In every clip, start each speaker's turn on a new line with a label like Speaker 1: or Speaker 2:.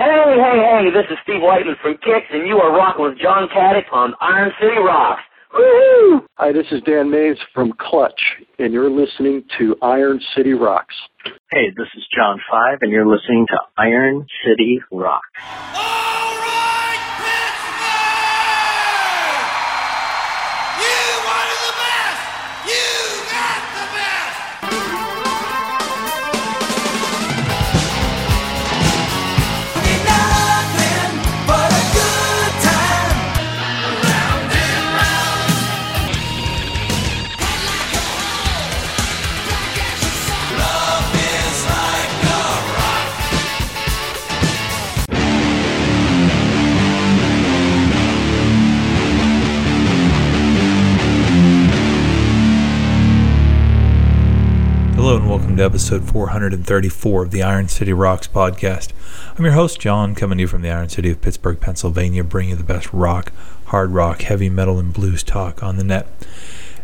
Speaker 1: Hey, hey, hey, this is Steve Whiteman from Kix, and you are rocking with John Caddick on Iron City Rocks. Woo-hoo!
Speaker 2: Hi, this is Dan Maines from Clutch, and you're listening to Iron City Rocks.
Speaker 3: Hey, this is John Five, and you're listening to Iron City Rocks.
Speaker 4: Oh, welcome to episode 434 of the Iron City Rocks podcast. I'm your host, John, coming to you from the Iron City of Pittsburgh, Pennsylvania, bringing you the best rock, hard rock, heavy metal, and blues talk on the net.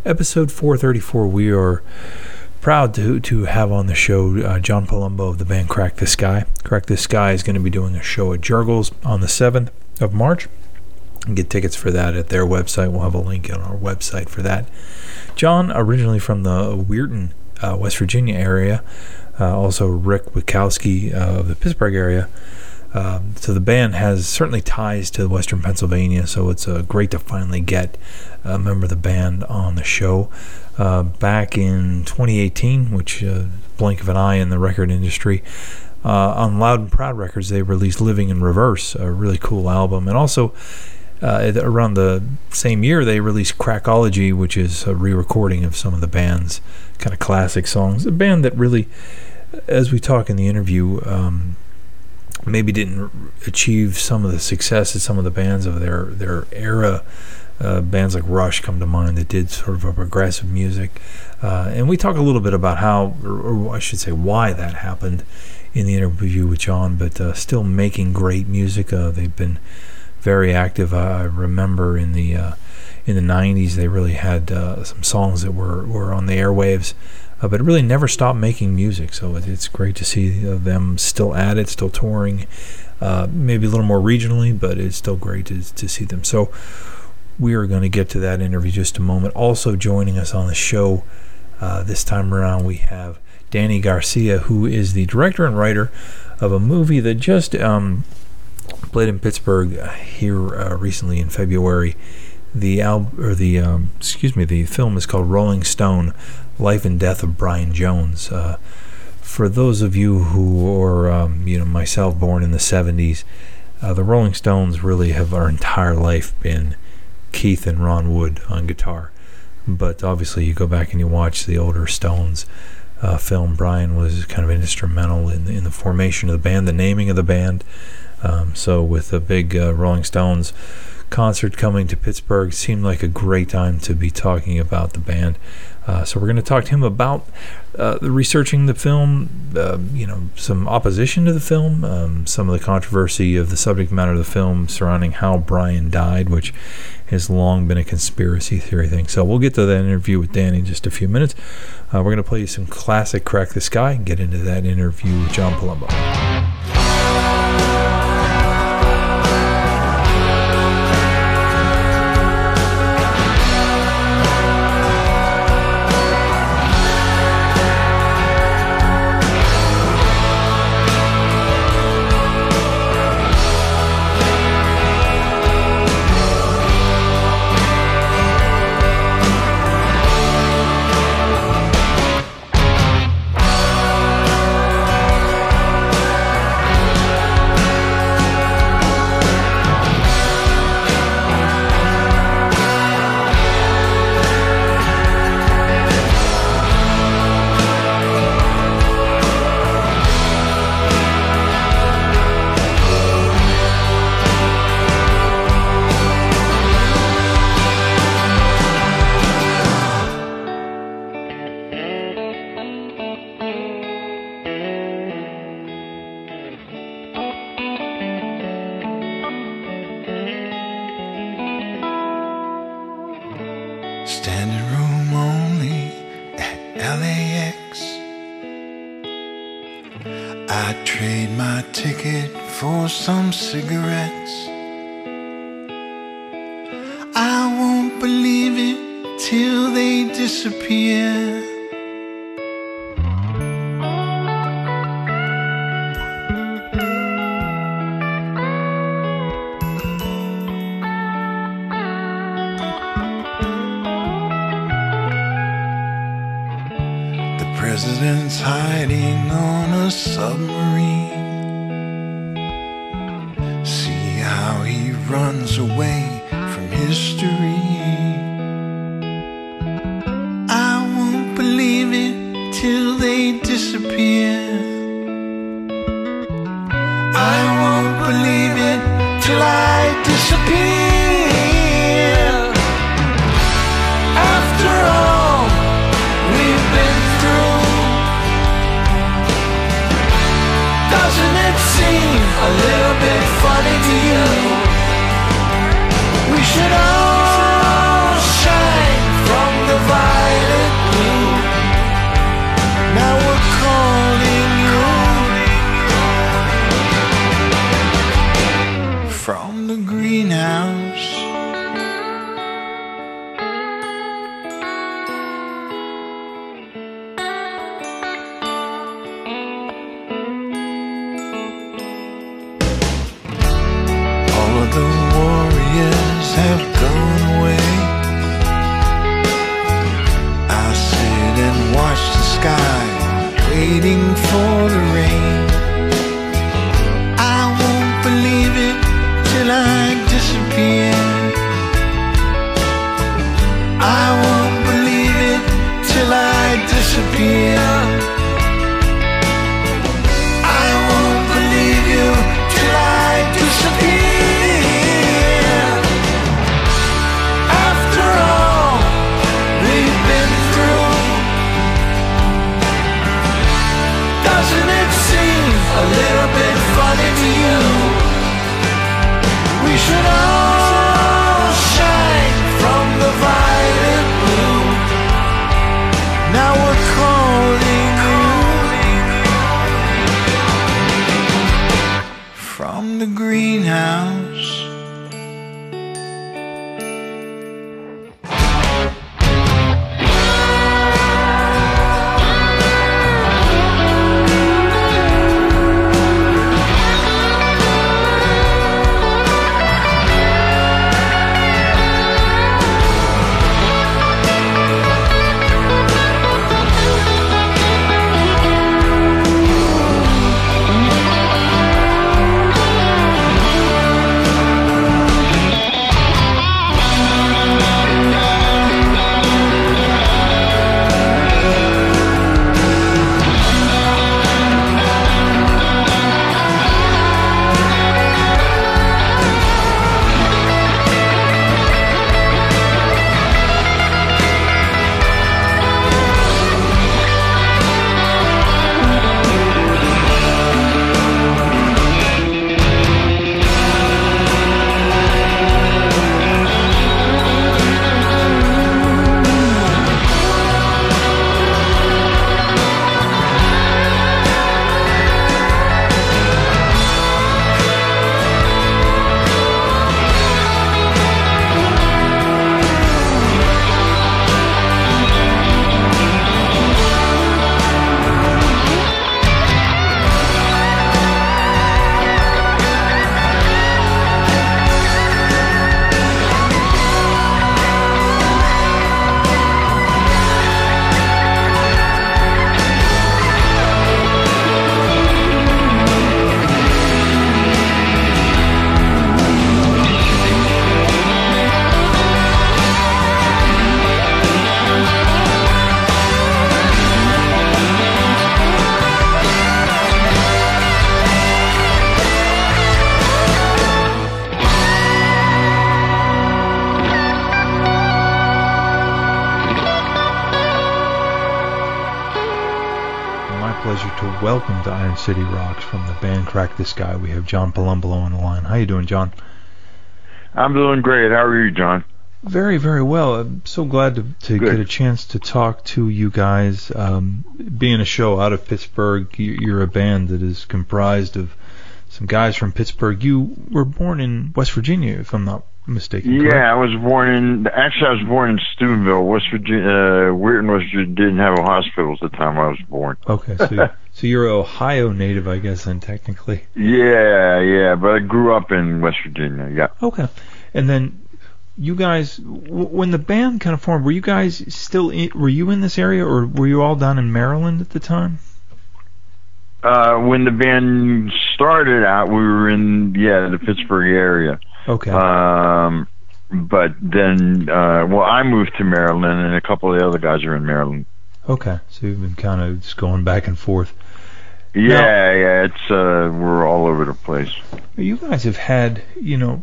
Speaker 4: Episode 434, we are proud to, to have on the show uh, John Palumbo of the band Crack the Sky. Crack the Sky is going to be doing a show at Jergel's on the 7th of March. Get tickets for that at their website. We'll have a link on our website for that. John, originally from the Weirton uh, West Virginia area. Uh, also, Rick Witkowski uh, of the Pittsburgh area. Um, so the band has certainly ties to Western Pennsylvania. So it's uh, great to finally get a member of the band on the show. Uh, back in 2018, which uh, blink of an eye in the record industry. on Loud and Proud Records, they released "Living in Reverse," a really cool album, and also uh, around the same year, they released Crackology, which is a re recording of some of the band's kind of classic songs. A band that really, as we talk in the interview, um, maybe didn't achieve some of the success that some of the bands of their, their era. Uh, bands like Rush come to mind that did sort of a progressive music. Uh, and we talk a little bit about how, or, I should say, why that happened in the interview with John, but uh, still making great music. Uh, they've been very active. I remember in the uh, in the '90s they really had uh, some songs that were were on the airwaves, uh, but really never stopped making music. So it's great to see uh, them still at it, still touring, uh, maybe a little more regionally, but it's still great to to see them. So we are going to get to that interview just a moment. Also joining us on the show uh, this time around, we have Danny Garcia, who is the director and writer of a movie that just um, played in Pittsburgh here uh, recently in February. The al- or the um, excuse me, the film is called Rolling Stone: Life and Death of Brian Jones. Uh, for those of you who are, um, you know, myself, born in the '70s, uh, the Rolling Stones really have our entire life been Keith and Ron Wood on guitar. But obviously, you go back and you watch the older Stones uh, film. Brian was kind of instrumental in in the formation of the band, the naming of the band. Um, so with the big uh, Rolling Stones concert coming to Pittsburgh, seemed like a great time to be talking about the band. Uh, so we're going to talk to him about uh, researching the film, uh, you know, some opposition to the film, um, some of the controversy of the subject matter of the film surrounding how Brian died, which has long been a conspiracy theory thing. So we'll get to that interview with Danny in just a few minutes. Uh, we're going to play you some classic Crack the Sky and get into that interview with John Palumbo.
Speaker 5: Till I disappear. After all we've been through, doesn't it seem a little bit funny to you? We should all the to
Speaker 4: welcome to Iron City Rocks from the band Crack the Sky. We have John Palumbolo on the line. How you doing, John?
Speaker 6: I'm doing great. How are you, John?
Speaker 4: Very, very well. I'm so glad to, to get a chance to talk to you guys. Um, being a show out of Pittsburgh, you- you're a band that is comprised of some guys from Pittsburgh. You were born in West Virginia, if I'm not mistaken.
Speaker 6: Yeah,
Speaker 4: correct?
Speaker 6: I was born in. Actually, I was born in Steubenville, West Virginia. Uh, Weirton, West Virginia didn't have a hospital at the time I was born.
Speaker 4: Okay, so so you're an Ohio native, I guess, then technically.
Speaker 6: Yeah, yeah, but I grew up in West Virginia. Yeah.
Speaker 4: Okay, and then you guys, w- when the band kind of formed, were you guys still in, were you in this area, or were you all down in Maryland at the time?
Speaker 6: Uh, when the band started out, we were in yeah the Pittsburgh area.
Speaker 4: Okay.
Speaker 6: Um, but then, uh, well, I moved to Maryland, and a couple of the other guys are in Maryland.
Speaker 4: okay, so you've been kind of just going back and forth.
Speaker 6: Yeah, yeah, it's uh, we're all over the place.
Speaker 4: You guys have had, you know,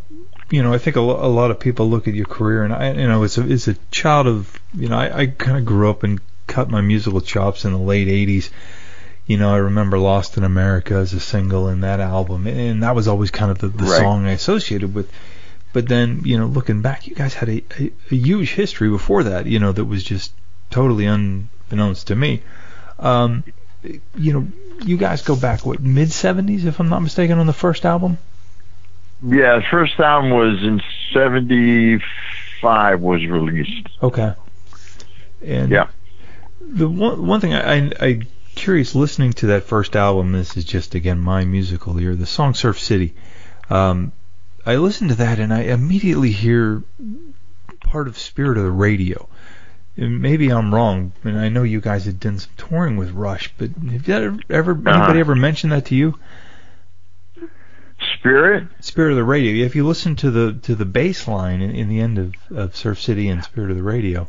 Speaker 4: you know, I think a, lo- a lot of people look at your career, and I, you know, as a, as a child of, you know, I, I kind of grew up and cut my musical chops in the late '80s. You know, I remember "Lost in America" as a single in that album, and, and that was always kind of the, the
Speaker 6: Right.
Speaker 4: song I associated with. But then, you know, looking back, you guys had a, a, a huge history before that, you know, that was just totally unbeknownst to me. Um, you know, you guys go back what mid '70s, if I'm not mistaken, on the first album.
Speaker 6: Yeah, the first album was in '75 was released.
Speaker 4: Okay. And
Speaker 6: Yeah.
Speaker 4: the one one thing I, I I curious listening to that first album. This is just again my musical ear. The song "Surf City." Um, I listen to that and I immediately hear part of Spirit of the Radio. Maybe I'm wrong, and I know you guys had done some touring with Rush, but have you ever, ever anybody ever mentioned that to you?
Speaker 6: Spirit.
Speaker 4: Spirit of the Radio. If you listen to the to the bass line in, in the end of, of Surf City and Spirit of the Radio,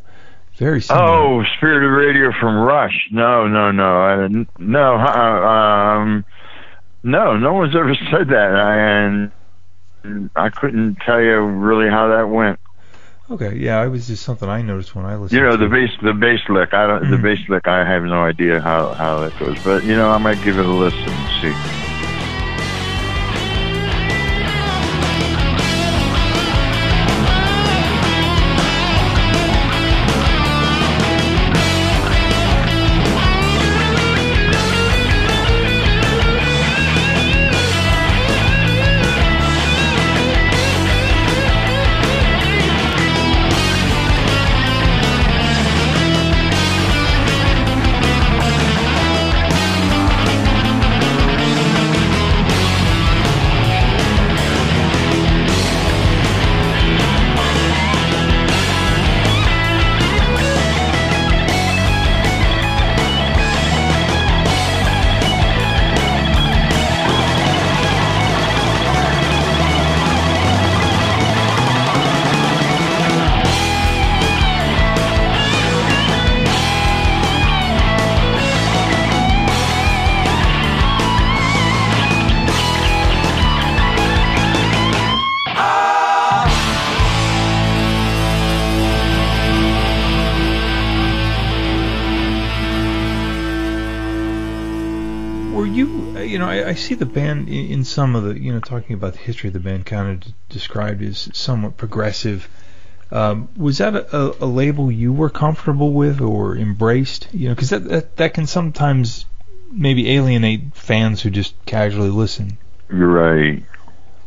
Speaker 4: very similar.
Speaker 6: Oh, Spirit of the Radio from Rush. No, no, no. I. No, uh, um, no, no one's ever said that, and I couldn't tell you really how that went.
Speaker 4: Okay, yeah, it was just something I noticed when I listened.
Speaker 6: You know,
Speaker 4: to
Speaker 6: the
Speaker 4: it.
Speaker 6: bass, the bass lick. I don't. The
Speaker 4: Mhm.
Speaker 6: bass lick. I have no idea how how that goes, but you know, I might give it a listen and see.
Speaker 4: You, know, I, I see the band in, in some of the, you know, talking about the history of the band, kind of d- described as somewhat progressive. Um, was that a, a, a label you were comfortable with or embraced? You know, because that, that that can sometimes maybe alienate fans who just casually listen.
Speaker 6: You're right.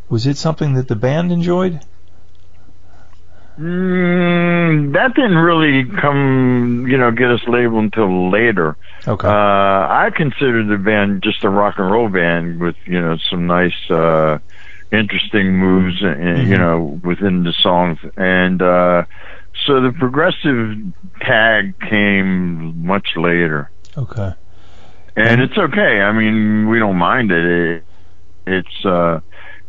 Speaker 4: Was it something that the band enjoyed?
Speaker 6: Mm, that didn't really come, you know, get us labeled until later.
Speaker 4: Okay.
Speaker 6: Uh, I consider the band just a rock and roll band with, you know, some nice, uh, interesting moves, and, you
Speaker 4: Mhm.
Speaker 6: know, within the songs. And, uh, so the progressive tag came much later.
Speaker 4: okay.
Speaker 6: And it's okay. I mean, we don't mind it. it it's, uh,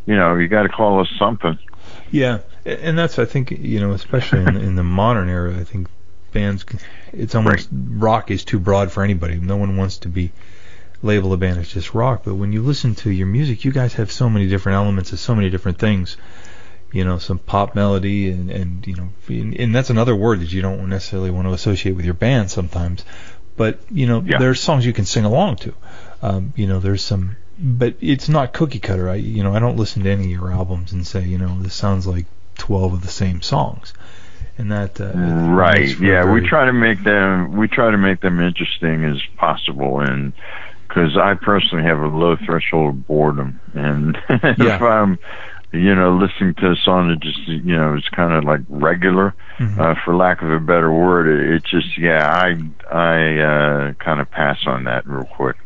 Speaker 6: you know, you got to call us something.
Speaker 4: Yeah, and that's I think you know, especially in, in the modern era, I think bands, it's almost rock is too broad for anybody. No one wants to be labeled a band as just rock. But when you listen to your music, you guys have so many different elements of so many different things. You know, some pop melody, and and you know, and, and that's another word that you don't necessarily want to associate with your band sometimes. But you know,
Speaker 6: Yeah.
Speaker 4: there's songs you can sing along to. Um, you know, there's some, but it's not cookie cutter. I you know, I don't listen to any of your albums and say, you know, this sounds like 12 of the same songs. And that uh,
Speaker 6: right yeah we try to make them we try to make them interesting as possible and because I personally have a low threshold of boredom, and if I'm, you know, listening to a song that just, you know, is kind of like regular,
Speaker 4: Mhm.
Speaker 6: uh, for lack of a better word, it, it just, yeah, I, I, uh, kind of pass on that real quick.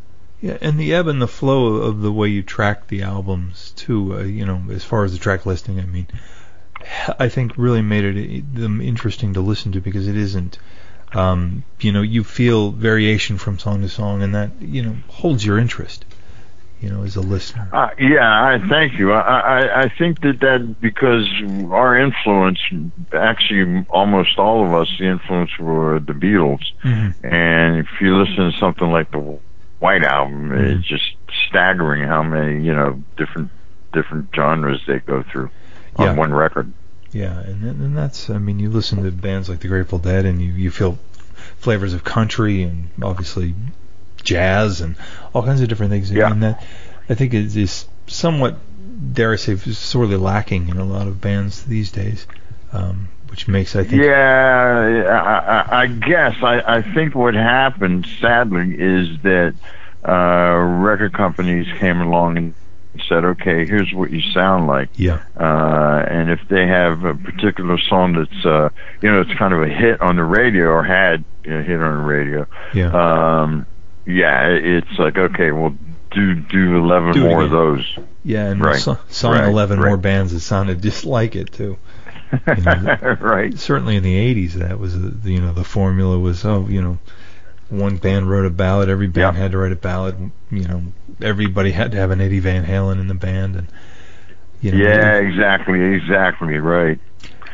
Speaker 4: Yeah, and the ebb and the flow of the way you track the albums too. Uh, you know, as far as the track listing, I mean, I think really made it them interesting to listen to because it isn't. Um, you know, you feel variation from song to song, and that you know holds your interest. You know, as a listener.
Speaker 6: Uh, yeah, I thank you. I, I I think that that because our influence, actually, almost all of us, the influence were the Beatles.
Speaker 4: Mm-hmm.
Speaker 6: And if you listen to something like the White Album,
Speaker 4: Mhm.
Speaker 6: it's just staggering how many you know different different genres they go through
Speaker 4: Yeah.
Speaker 6: one record.
Speaker 4: Yeah, and and that's I mean, you listen to bands like the Grateful Dead, and you you feel flavors of country and obviously jazz and all kinds of different things.
Speaker 6: Yeah.
Speaker 4: And that I think is, is somewhat, dare I say, sorely lacking in a lot of bands these days, um, which makes I think
Speaker 6: Yeah, I, I, I guess I, I think what happened, sadly, is that uh, record companies came along and said, "Okay, here's what you sound like."
Speaker 4: yeah,
Speaker 6: uh, and if they have a particular song that's uh, you know it's kind of a hit on the radio or had a hit on the radio,
Speaker 4: yeah,
Speaker 6: um, yeah, it's like okay, well do do eleven
Speaker 4: Do it
Speaker 6: more of those.
Speaker 4: yeah, and
Speaker 6: right,
Speaker 4: so, song
Speaker 6: right,
Speaker 4: eleven more bands that sounded just like it too. You know,
Speaker 6: right.
Speaker 4: Certainly in the '80s, that was the, you know the formula was oh you know one band wrote a ballad, every band
Speaker 6: Yeah.
Speaker 4: had to write a ballad. You know, everybody had to have an Eddie Van Halen in the band, and you know,
Speaker 6: Yeah, exactly, exactly, right.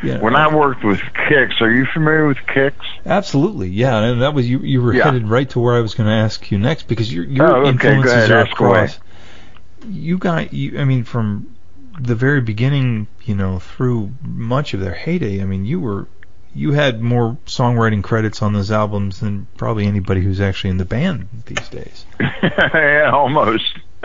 Speaker 4: yeah.
Speaker 6: When I worked with Kix, are you familiar with Kix?
Speaker 4: absolutely, yeah, and that was you. You were
Speaker 6: Yeah.
Speaker 4: headed right to where I was going to ask you next because your your
Speaker 6: Oh, okay, go
Speaker 4: influences
Speaker 6: ahead,
Speaker 4: are across. You got you. I mean, from the very beginning, you know, through much of their heyday. I mean, you were you had more songwriting credits on those albums than probably anybody who's actually in the band these days.
Speaker 6: yeah, almost.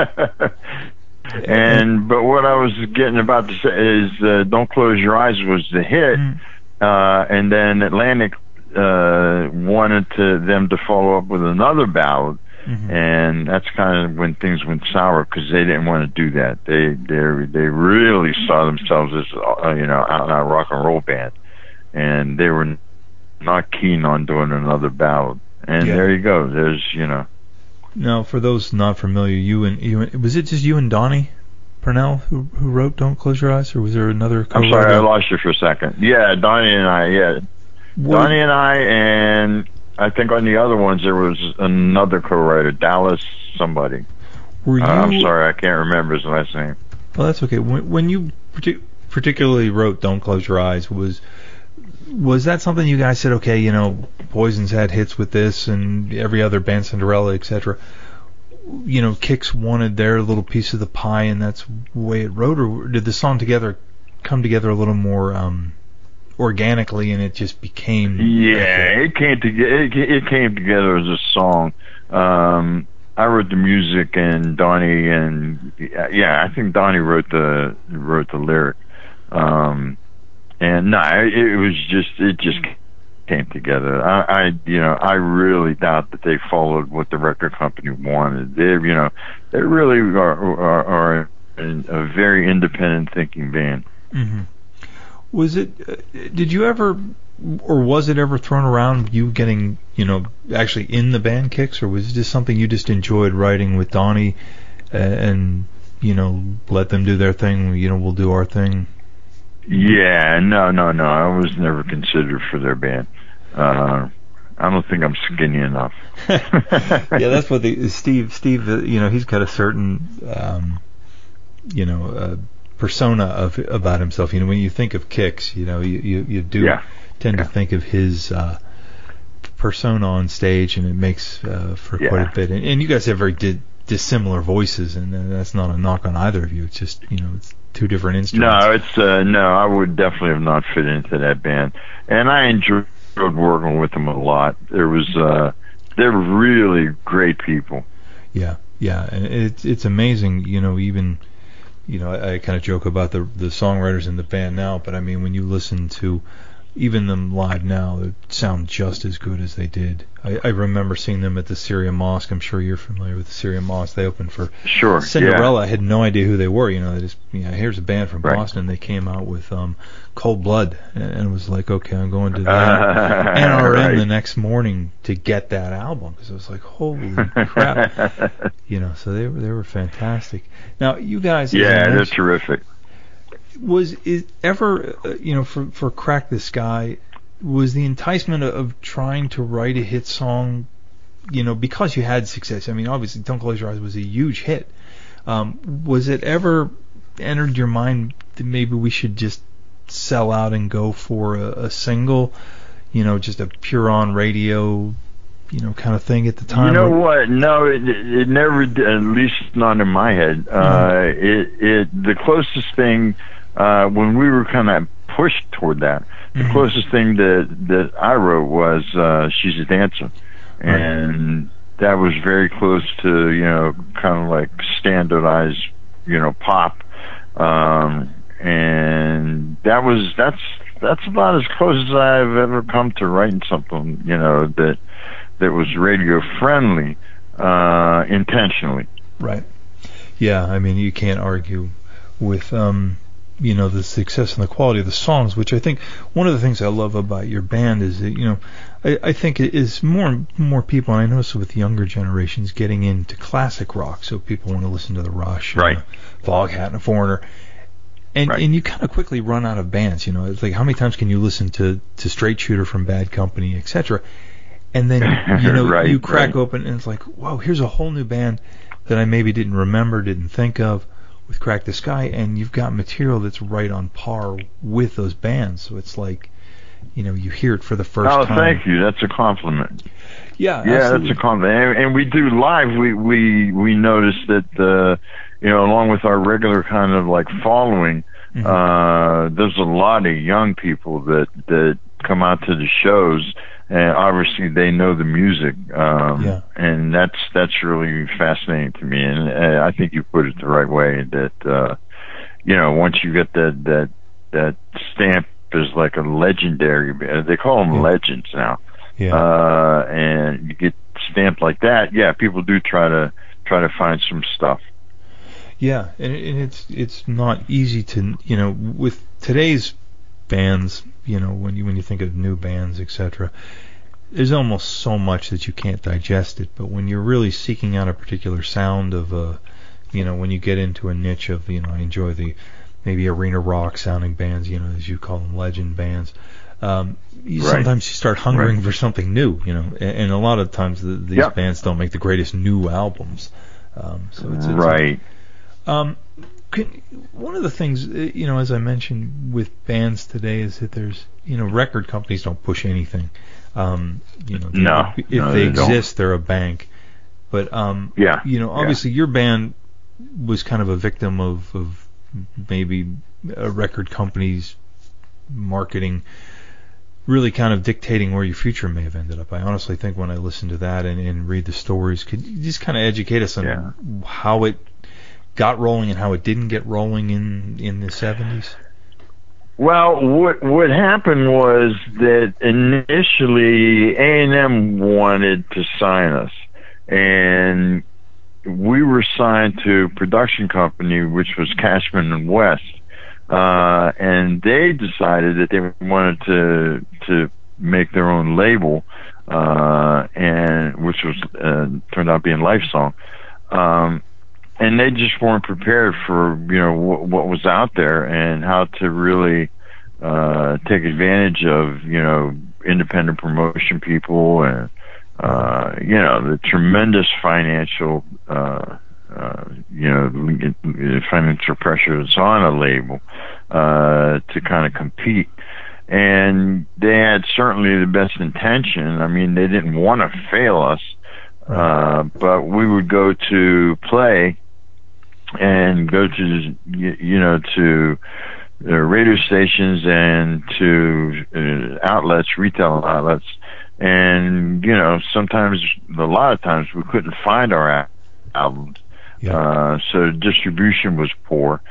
Speaker 6: and but what I was getting about to say is, uh, "Don't Close Your Eyes" was the hit,
Speaker 4: Mm.
Speaker 6: uh, and then Atlantic uh, wanted to them to follow up with another ballad,
Speaker 4: Mhm.
Speaker 6: and that's kind of when things went sour because they didn't want to do that. They they they really saw themselves as uh, you know out and out rock and roll band, and they were not keen on doing another ballad. And
Speaker 4: Yeah.
Speaker 6: there you go. There's you know.
Speaker 4: Now, for those not familiar, you and you and- was it just you and Donnie Purnell who who wrote "Don't Close Your Eyes," or was there another?
Speaker 6: I'm sorry, I lost you for a second. Yeah, Donnie and I. Yeah,
Speaker 4: Were-
Speaker 6: Donnie and I, and I think on the other ones there was another co-writer, Dallas somebody.
Speaker 4: Were you?
Speaker 6: Uh, I'm sorry, I can't remember his last name.
Speaker 4: Well, that's okay. When, when you partic- particularly wrote "Don't Close Your Eyes," was was that something you guys said? Okay, you know, Poison's had hits with this, and every other band, Cinderella, etc. You know, Kix wanted their little piece of the pie, and that's the way it wrote. Or did the song together come together a little more um, organically, and it just became?
Speaker 6: Yeah, it came together. It, it came together as a song. Um, I wrote the music, and Donnie and yeah, I think Donnie wrote the wrote the lyric. Um, and no, it, it was just it just came together. I, I you know I really doubt that they followed what the record company wanted. They you know they really are are, are a very independent thinking band.
Speaker 4: hmm Was it? Uh, did you ever, or was it ever thrown around you getting, you know, actually in the band kicks, or was it just something you just enjoyed writing with Donnie, uh, and you know, let them do their thing. You know, we'll do our thing.
Speaker 6: Yeah, no, no, no. I was never considered for their band. Uh, I don't think I'm skinny enough.
Speaker 4: yeah, that's what the Steve. Steve, uh, you know, he's got a certain, um, you know, uh, persona of about himself. You know, when you think of Kix, you know, you you, you do
Speaker 6: Yeah.
Speaker 4: tend
Speaker 6: Yeah.
Speaker 4: to think of his uh, persona on stage, and it makes uh, for quite a bit. And, and you guys have very di- dissimilar voices, and uh, that's not a knock on either of you. It's just you know, it's two different instruments.
Speaker 6: No, it's uh, no. I would definitely have not fit into that band, and I enjoyed working with them a lot. There was, uh, they're really great people.
Speaker 4: Yeah, yeah, and it's it's amazing. You know, even you know, I, I kind of joke about the the songwriters in the band now, but I mean, when you listen to even them live now they sound just as good as they did. I, I remember seeing them at the Syria Mosque. I'm sure you're familiar with the Syria Mosque. They opened for
Speaker 6: Sure.
Speaker 4: Cinderella. I had no idea who they were. You know, they just you know, here's a band from
Speaker 6: Right.
Speaker 4: Boston. They came out with um, Cold Blood, and, it was like, okay, I'm going to
Speaker 6: Yeah.
Speaker 4: that NRM
Speaker 6: Right.
Speaker 4: the next morning to get that album because I was like, holy crap, you know. So they were they were fantastic. Now you guys,
Speaker 6: yeah, they're terrific.
Speaker 4: Was it ever uh, you know for for Crack the Sky was the enticement of, trying to write a hit song you know because you had success i mean obviously don't close your eyes was a huge hit um, was it ever entered your mind that maybe we should just sell out and go for a, a single you know just a pure on radio you know kind of thing at the time
Speaker 6: You know what? No, it, it never. At least not in my head.
Speaker 4: Mm-hmm.
Speaker 6: Uh, it it the closest thing uh, when we were kind of pushed toward that. The
Speaker 4: Mhm.
Speaker 6: closest thing that that I wrote was uh, "She's a Dancer," and that was very close to you know kind of like standardized you know pop, um, and that was that's that's about as close as I've ever come to writing something you know that that was radio friendly uh, intentionally.
Speaker 4: Right. Yeah, I mean you can't argue with um you know the success and the quality of the songs, which I think one of the things I love about your band is that you know I, I think it is more and more people, and I notice with younger generations getting into classic rock, so people want to listen to the Rush, and
Speaker 6: Right.
Speaker 4: the Foghat, and a Foreigner. And,
Speaker 6: Right.
Speaker 4: and you kind of quickly run out of bands, you know. It's like how many times can you listen to, to Straight Shooter from Bad Company, etc. And then you know
Speaker 6: Right,
Speaker 4: you crack
Speaker 6: right.
Speaker 4: open and it's like, whoa, here's a whole new band that I maybe didn't remember, didn't think of with Crack the Sky, and you've got material that's right on par with those bands. So it's like, you know, you hear it for the first
Speaker 6: oh,
Speaker 4: time.
Speaker 6: Oh, thank you. That's a compliment.
Speaker 4: Yeah,
Speaker 6: Yeah,
Speaker 4: absolutely.
Speaker 6: that's a compliment. And, and we do live. We we we notice that uh, you know, along with our regular kind of like following,
Speaker 4: Mhm.
Speaker 6: uh, there's a lot of young people that that come out to the shows. And obviously, they know the music, um,
Speaker 4: Yeah.
Speaker 6: and that's that's really fascinating to me. And uh, I think you put it the right way. That uh, you know, once you get that that that stamp as like a legendary, they call them
Speaker 4: Yeah.
Speaker 6: legends now
Speaker 4: yeah.
Speaker 6: uh, and you get stamped like that, yeah, people do try to try to find some stuff.
Speaker 4: Yeah, and, and it's it's not easy to you know with today's bands, you know when you when you think of new bands, etc. There's almost so much that you can't digest it. But when you're really seeking out a particular sound of a, you know, when you get into a niche of you know I enjoy the maybe arena rock sounding bands, you know as you call them legend bands. Um, you,
Speaker 6: Right.
Speaker 4: Sometimes you start hungering for something new, you know, and, and a lot of times the, these bands don't make the greatest new albums. Um, so it's, it's a-
Speaker 6: right.
Speaker 4: um, one of the things, uh, you know, as I mentioned with bands today, is that there's, you know, record companies don't push anything. Um, you know,
Speaker 6: No,
Speaker 4: if
Speaker 6: no,
Speaker 4: they,
Speaker 6: they
Speaker 4: exist, they're a bank. But um,
Speaker 6: Yeah,
Speaker 4: you know,
Speaker 6: yeah.
Speaker 4: obviously your band was kind of a victim of, of maybe a record company's marketing really kind of dictating where your future may have ended up. I honestly think when I listen to that and, and read the stories, could you just kind of educate us on
Speaker 6: Yeah.
Speaker 4: how it got rolling and how it didn't get rolling in in the 70s?
Speaker 6: Well, what what happened was that initially A and M wanted to sign us, and we were signed to a production company which was Cashman and West, uh, and they decided that they wanted to to make their own label, uh, and which was uh, turned out being Lifesong. Um, and they just weren't prepared for you know what, what was out there and how to really uh, take advantage of you know independent promotion people and uh, you know the tremendous financial uh, uh, you know financial pressure that's on a label uh, to kind of compete. And they had certainly the best intention. I mean, they didn't want to fail us, uh, but we would go to play and go to you know to uh, radio stations and to uh, outlets, retail outlets, and you know sometimes a lot of times we couldn't find our albums,
Speaker 4: Yeah.
Speaker 6: uh, so distribution was poor,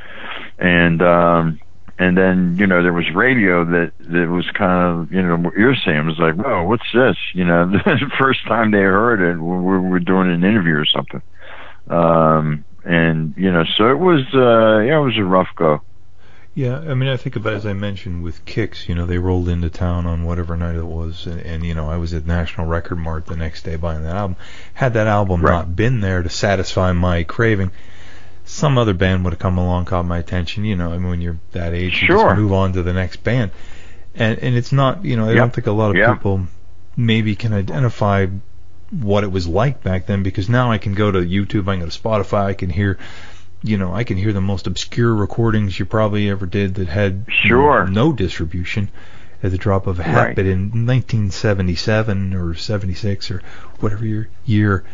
Speaker 6: and um, and then you know there was radio that that was kind of you know what you're saying was like, whoa, what's this? You know, the first time they heard it, we we were doing an interview or something, um, and you know, so it was uh, yeah, it was a rough go.
Speaker 4: Yeah, I mean, I think about as I mentioned with Kix, you know, they rolled into town on whatever night it was, and, and you know, I was at National Record Mart the next day buying that album. Had that album
Speaker 6: Right.
Speaker 4: not been there to satisfy my craving, some other band would have come along, caught my attention. You know, I mean, when you're that age, you
Speaker 6: Sure.
Speaker 4: just move on to the next band, and and it's not, you know, I
Speaker 6: Yep.
Speaker 4: don't think a lot of
Speaker 6: Yeah.
Speaker 4: people maybe can identify what it was like back then because now I can go to YouTube, I can go to Spotify, I can hear, you know, I can hear the most obscure recordings you probably ever did that had
Speaker 6: Sure.
Speaker 4: no distribution at the drop of a hat.
Speaker 6: Right.
Speaker 4: But in 1977 or 76 or whatever year, year,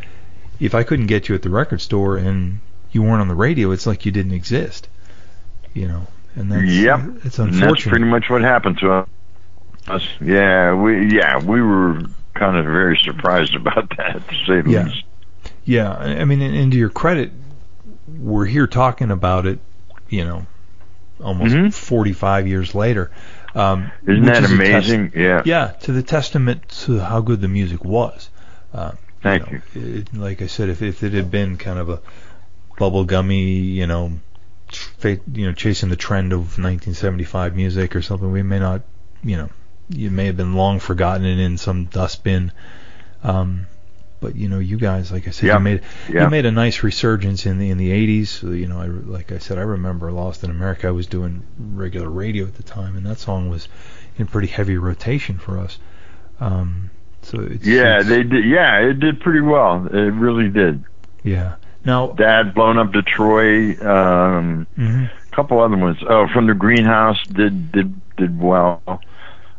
Speaker 4: if I couldn't get you at the record store and you weren't on the radio, it's like you didn't exist. You know, and that's
Speaker 6: Yep.
Speaker 4: it's
Speaker 6: And
Speaker 4: unfortunate.
Speaker 6: that's pretty much what happened to us. Yeah, we yeah we were kind of very surprised about that to say the
Speaker 4: Yeah.
Speaker 6: least.
Speaker 4: Yeah, I mean, and, and to your credit, we're here talking about it, you know, almost
Speaker 6: Mhm.
Speaker 4: 45 years later. Um,
Speaker 6: Isn't that
Speaker 4: is a test-
Speaker 6: amazing? yeah.
Speaker 4: yeah, to the testament to how good the music was. Uh,
Speaker 6: Thank
Speaker 4: know, It, like I said, if if it had been kind of a bubblegummy, you know, fa- you know, chasing the trend of 1975 music or something, we may not, you know, you may have been long forgotten and in some dustbin. Um, but you know, you guys, like I said,
Speaker 6: Yeah.
Speaker 4: you made
Speaker 6: Yeah.
Speaker 4: you made a nice resurgence in the in the 80s. So, you know, I, like I said, I remember Lost in America. I was doing regular radio at the time, and that song was in pretty heavy rotation for us. Um, so it's,
Speaker 6: Yeah,
Speaker 4: it's-
Speaker 6: they did. Yeah, it did pretty well. It really did.
Speaker 4: yeah. Now,
Speaker 6: Dad blown up Detroit. Um,
Speaker 4: mhm.
Speaker 6: a couple other ones. Oh, from the greenhouse did did did well.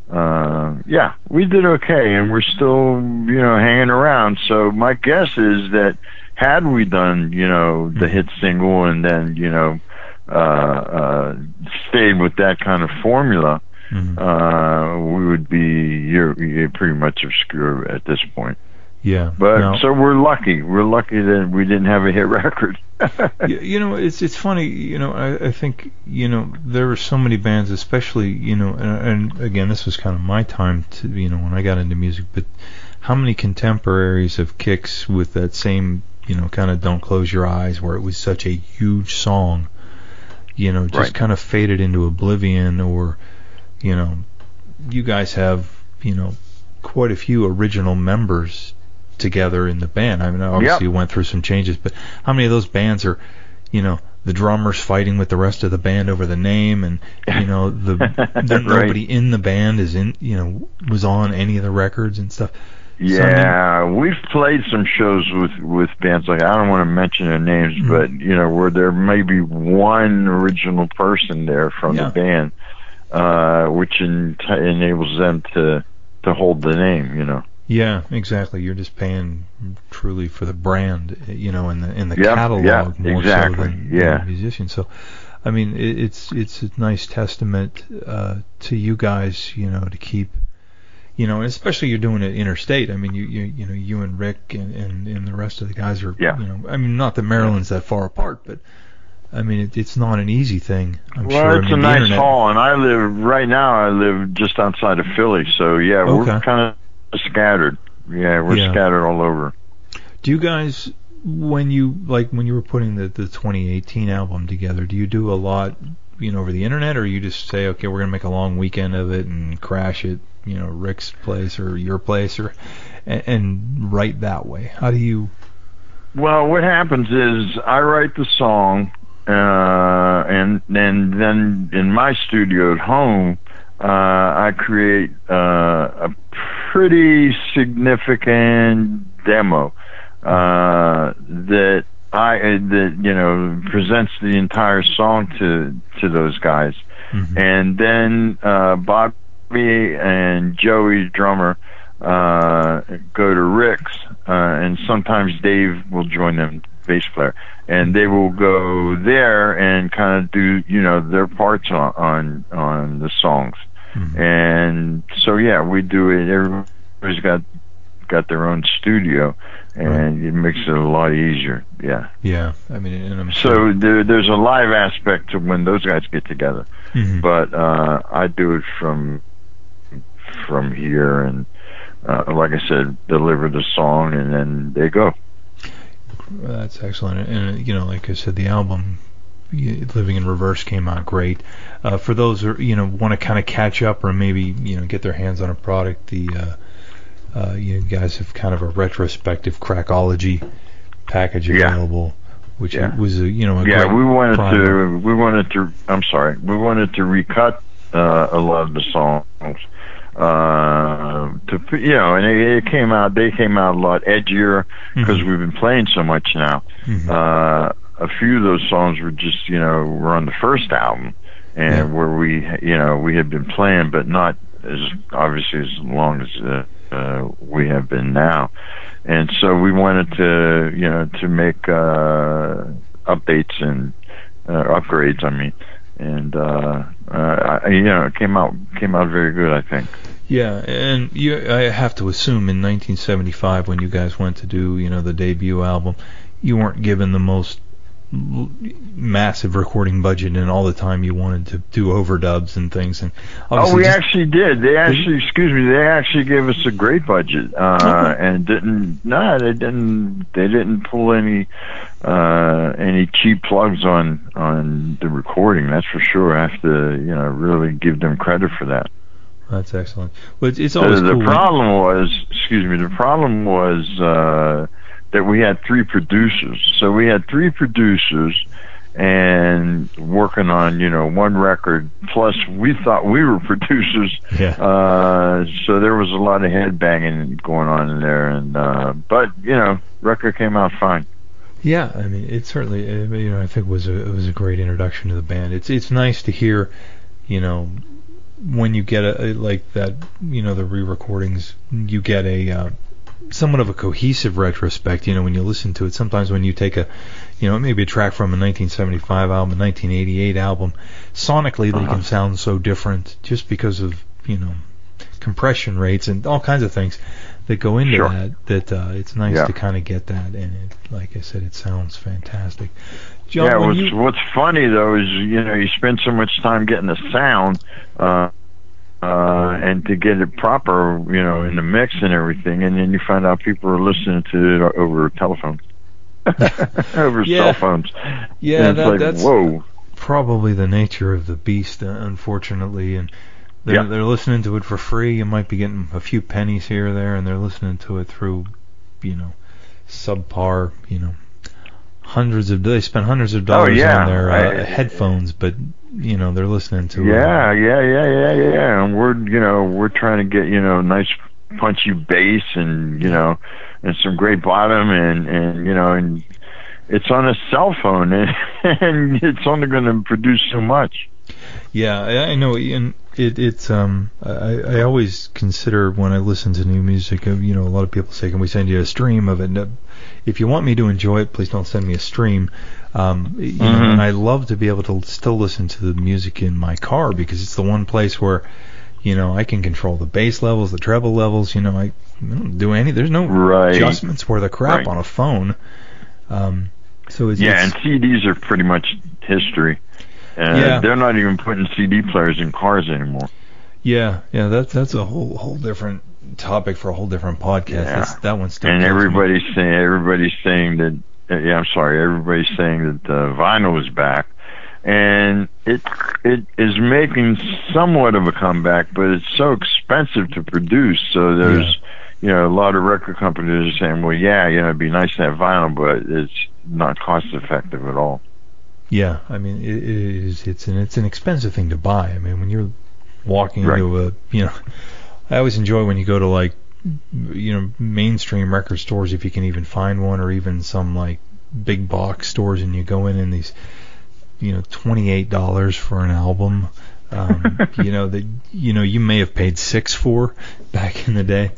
Speaker 6: Uh, yeah, we did okay, and we're still you know hanging around. So my guess is that had we done you know the hit single and then you know uh, uh, stayed with that kind of formula,
Speaker 4: Mhm.
Speaker 6: uh, we would be you're, you're pretty much obscure at this point.
Speaker 4: Yeah.
Speaker 6: But so we're lucky. We're lucky that we didn't have a hit record.
Speaker 4: you, you know, it's it's funny. You know, I, I think you know there were so many bands, especially you know, and, and again, this was kind of my time to you know when I got into music. But how many contemporaries of Kix with that same you know kind of "Don't Close Your Eyes," where it was such a huge song, you know, just
Speaker 6: Right.
Speaker 4: kind of faded into oblivion, or you know, you guys have you know quite a few original members together in the band. I mean, obviously you went through some changes, but how many of those bands are, you know, the drummers fighting with the rest of the band over the name, and you know, the,
Speaker 6: Right.
Speaker 4: nobody in the band is in, you know, was on any of the records and stuff.
Speaker 6: Yeah, we've played some shows with with bands like I don't want to mention their names,
Speaker 4: Mhm.
Speaker 6: but you know where there may be one original person there from
Speaker 4: Yeah.
Speaker 6: the band, uh, which en- enables them to to hold the name. You know.
Speaker 4: Yeah, exactly. You're just paying truly for the brand, you know, in the in the
Speaker 6: Yep,
Speaker 4: catalog
Speaker 6: yeah,
Speaker 4: more
Speaker 6: exactly,
Speaker 4: so than,
Speaker 6: yeah.
Speaker 4: the musician. So, I mean, it, it's it's a nice testament uh, to you guys, you know, to keep, you know, and especially you're doing it interstate. I mean, you you you know, you and Rick and and, and the rest of the guys are,
Speaker 6: Yeah.
Speaker 4: you know, I mean, not that Maryland's that far apart, but I mean, it, it's not an easy thing. I'm
Speaker 6: well,
Speaker 4: sure. I
Speaker 6: it's
Speaker 4: mean,
Speaker 6: a nice
Speaker 4: internet-
Speaker 6: haul, and I live right now. I live just outside of Philly, so yeah,
Speaker 4: Okay.
Speaker 6: we're kind of scattered. Yeah, we're
Speaker 4: Yeah.
Speaker 6: scattered all over.
Speaker 4: Do you guys, when you like when you were putting the the 2018 album together, do you do a lot, you know, over the internet, or you just say, okay, we're gonna make a long weekend of it and crash it, you know, Rick's place or your place, or and, and write that way? How do you?
Speaker 6: Well, what happens is I write the song, uh, and then then in my studio at home, uh, I create uh, a pretty significant demo uh, that I uh, that you know presents the entire song to to those guys,
Speaker 4: Mhm.
Speaker 6: and then uh, Bobby and Joey drummer uh, go to Rick's, uh, and sometimes Dave will join them, bass player, and they will go there and kind of do you know their parts on on, on the songs,
Speaker 4: Mhm.
Speaker 6: and so yeah, we do it. Everybody's got got their own studio, and it makes it a lot easier. Yeah.
Speaker 4: Yeah, I mean, and I'm
Speaker 6: So
Speaker 4: sure.
Speaker 6: there, there's a live aspect to when those guys get together,
Speaker 4: Mhm.
Speaker 6: but uh, I do it from from here, and uh, like I said, deliver the song, and then they go.
Speaker 4: That's excellent. And, you know, like I said, the album Living in Reverse came out great. Uh, for those who, you know, want to kind of catch up or maybe, you know, get their hands on a product, the, uh, uh, you guys have kind of a retrospective crackology package
Speaker 6: Yeah.
Speaker 4: available, which
Speaker 6: Yeah.
Speaker 4: was a, you know, a
Speaker 6: yeah, we wanted to. We wanted to. I'm sorry. We wanted to recut uh, a lot of the songs. Uh, to you know, and it, it came out. They came out a lot edgier because
Speaker 4: Mhm.
Speaker 6: we've been playing so much now.
Speaker 4: Mhm.
Speaker 6: Uh, a few of those songs were just you know were on the first album, and
Speaker 4: Yeah.
Speaker 6: where we you know we had been playing, but not as obviously as long as uh, uh, we have been now. And so we wanted to you know to make uh, updates and uh, upgrades. I mean, and uh, uh, I, you know it came out came out very good. I think.
Speaker 4: Yeah, and you, I have to assume in 1975 when you guys went to do, you know, the debut album, you weren't given the most massive recording budget and all the time you wanted to do overdubs and things. And
Speaker 6: Oh, we
Speaker 4: just-
Speaker 6: actually did. They actually, excuse me, they actually gave us a great budget, uh, and didn't. No, they didn't. They didn't pull any uh, any cheap plugs on on the recording. That's for sure. I have to, you know, really give them credit for that.
Speaker 4: that's excellent. well it's, it's always
Speaker 6: the
Speaker 4: cool. when-
Speaker 6: problem was, excuse me, the problem was uh, that we had three producers. So we had three producers and working on, you know, one record. Plus, we thought we were producers.
Speaker 4: Yeah.
Speaker 6: Uh, so there was a lot of head banging going on in there, and uh, but you know, record came out fine.
Speaker 4: Yeah, I mean, it certainly, uh, you know, I think was a it was a great introduction to the band. It's it's nice to hear, you know, when you get a, a like that, you know, the re-recordings, you get a uh, somewhat of a cohesive retrospect. You know, when you listen to it, sometimes when you take a, you know, maybe a track from a 1975 album, a 1988 album, sonically they
Speaker 6: Uh-huh.
Speaker 4: can sound so different just because of you know compression rates and all kinds of things that go into
Speaker 6: Sure.
Speaker 4: that. That uh, it's nice
Speaker 6: Yeah.
Speaker 4: to kind of get that, and it, like I said, it sounds fantastic. John,
Speaker 6: yeah, what's
Speaker 4: you,
Speaker 6: what's funny though is you know you spend so much time getting the sound, uh, uh, and to get it proper, you know, in the mix and everything, and then you find out people are listening to it over telephone, over
Speaker 4: Yeah.
Speaker 6: cell phones.
Speaker 4: yeah,
Speaker 6: And it's
Speaker 4: that,
Speaker 6: like,
Speaker 4: that's
Speaker 6: whoa.
Speaker 4: probably the nature of the beast, uh, unfortunately, and. They're,
Speaker 6: Yeah.
Speaker 4: they're listening to it for free. You might be getting a few pennies here or there, and they're listening to it through, you know, subpar, you know, hundreds of. They spend hundreds of dollars
Speaker 6: Oh, yeah.
Speaker 4: on their uh,
Speaker 6: I-
Speaker 4: headphones, but you know they're listening to. uh,
Speaker 6: Yeah, yeah, yeah, yeah, yeah. And we're, you know, we're trying to get, you know, nice punchy bass and, you know, and some great bottom and, and, you know, and it's on a cell phone and, and it's only going to produce so much.
Speaker 4: Yeah, I, I know, and it, it's um, I, I always consider when I listen to new music, uh, you know, a lot of people say, "Can we send you a stream of it?" If you want me to enjoy it, please don't send me a stream. Um, you know,
Speaker 6: Mhm.
Speaker 4: and I love to be able to still listen to the music in my car because it's the one place where, you know, I can control the bass levels, the treble levels. You know, I, I don't do any. There's no
Speaker 6: Right.
Speaker 4: adjustments worth of crap
Speaker 6: Right.
Speaker 4: on a phone. Um, so it's,
Speaker 6: Yeah,
Speaker 4: it's
Speaker 6: and CDs are pretty much history. Uh,
Speaker 4: Yeah.
Speaker 6: They're not even putting CD players in cars anymore.
Speaker 4: Yeah, yeah, that's that's a whole whole different topic for a whole different podcast.
Speaker 6: Yeah.
Speaker 4: That's, that one's still
Speaker 6: and
Speaker 4: kills me.
Speaker 6: everybody's saying everybody's saying that uh, yeah I'm sorry everybody's saying that uh, vinyl is back and it it is making somewhat of a comeback but it's so expensive to produce so there's you know a lot of record companies are saying well yeah you know it'd be nice to have vinyl but it's not cost effective at all
Speaker 4: Yeah, I mean it, it is it's an it's an expensive thing to buy. I mean when you're walking
Speaker 6: Right.
Speaker 4: into a you know, I always enjoy when you go to like you know mainstream record stores if you can even find one or even some like big box stores and you go in and these you know twenty eight dollars for an album. Um, you know that you know you may have paid six for back in the day.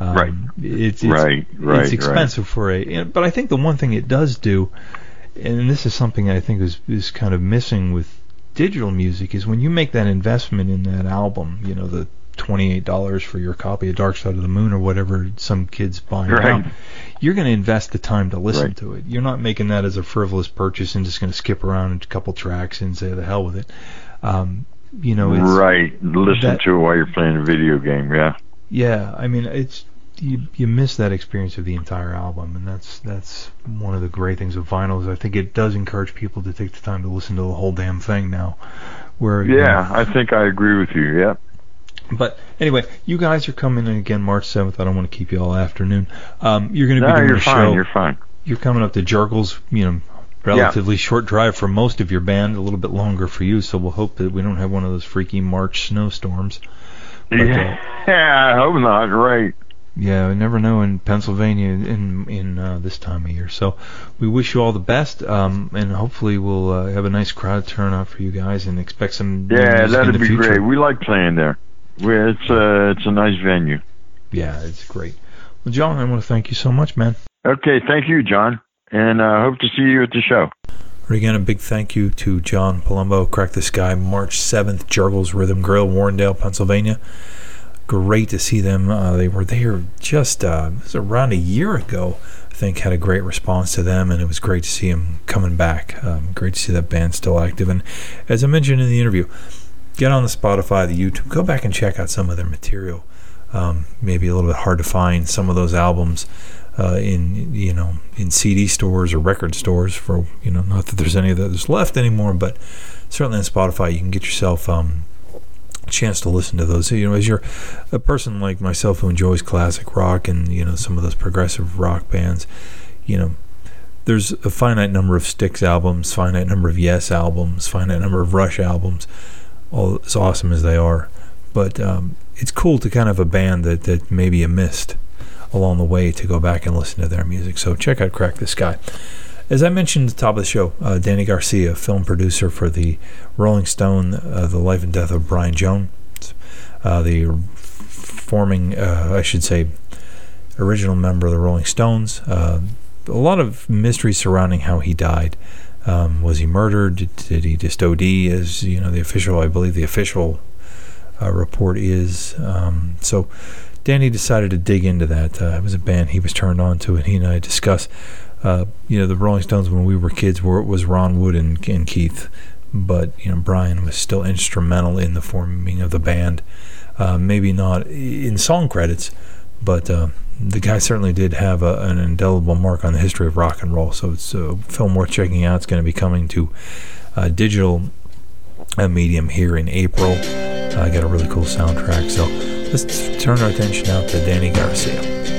Speaker 4: Um,
Speaker 6: Right.
Speaker 4: It's, it's
Speaker 6: Right, right,
Speaker 4: It's
Speaker 6: right.
Speaker 4: expensive for a. But I think the one thing it does do, and this is something I think is is kind of missing with digital music, is when you make that investment in that album. You know the twenty eight dollars for your copy of Dark Side of the Moon or whatever some kids buying
Speaker 6: Right.
Speaker 4: now. You're going to invest the time to listen
Speaker 6: Right.
Speaker 4: to it. You're not making that as a frivolous purchase and just going to skip around a couple tracks and say the hell with it. Um, you know, it's,
Speaker 6: right. Listen
Speaker 4: that-
Speaker 6: to it while you're playing a video game. Yeah.
Speaker 4: yeah, I mean, it's you you miss that experience of the entire album, and that's that's one of the great things of vinyl is I think it does encourage people to take the time to listen to the whole damn thing now. Where
Speaker 6: Yeah,
Speaker 4: know-
Speaker 6: I think I agree with you. Yeah.
Speaker 4: but anyway, you guys are coming in again March seventh. I don't want to keep you all afternoon. Um, you're going to be
Speaker 6: No,
Speaker 4: doing
Speaker 6: you're
Speaker 4: a
Speaker 6: fine.
Speaker 4: show.
Speaker 6: You're fine.
Speaker 4: You're coming up to Jergel's, you know, relatively short drive for most of your band, a little bit longer for you. So we'll hope that we don't have one of those freaky March snowstorms. But, uh,
Speaker 6: yeah. yeah, I hope not. Right.
Speaker 4: Yeah, we never know in Pennsylvania in in uh, this time of year. So we wish you all the best, um, and hopefully we'll uh, have a nice crowd turnout for you guys, and expect some
Speaker 6: Yeah, that'd be
Speaker 4: future.
Speaker 6: great. We like playing there. We, it's uh, it's a nice venue.
Speaker 4: Yeah, it's great. Well, John, I want to thank you so much, man.
Speaker 6: Okay, thank you, John, and uh, hope to see you at the show.
Speaker 4: Again, a big thank you to John Palumbo, Crack the Sky, March 7th, Jergel's Rhythm Grill, Warrendale, Pennsylvania. Great to see them. Uh, they were there just uh, was around a year ago. I think had a great response to them, and it was great to see them coming back. Um, great to see that band still active. And as I mentioned in the interview, get on the Spotify, the YouTube, go back and check out some of their material. Um, maybe a little bit hard to find some of those albums uh, in you know in CD stores or record stores for you know not that there's any of those left anymore, but certainly on Spotify you can get yourself um, chance to listen to those. You know, as you're a person like myself who enjoys classic rock and you know some of those progressive rock bands, you know. There's a finite number of Styx albums, finite number of Yes albums, finite number of Rush albums, all as awesome as they are. But um, it's cool to kind of a band that, that maybe you missed along the way to go back and listen to their music. So check out Crack the Sky. As I mentioned at the top of the show, uh, Danny Garcia, film producer for the Rolling Stone, uh, The Life and Death of Brian Jones, uh, the forming, uh, I should say, original member of the Rolling Stones. Uh, a lot of mystery surrounding how he died. Um, was he murdered? Did, did he just OD? As you know, the official, I believe, the official uh, report is. Um, so Danny decided to dig into that. It was a band he was turned on to, and he and I discussed. Uh, you know, the Rolling Stones when we were kids were was Ron Wood and, and Keith, but you know Brian was still instrumental in the forming of the band. Uh, maybe not in song credits, but uh, the guy certainly did have a, an indelible mark on the history of rock and roll. So it's a film worth checking out. It's going to be coming to uh, digital uh, medium here in April. I got a really cool soundtrack. So let's turn our attention out to Danny Garcia.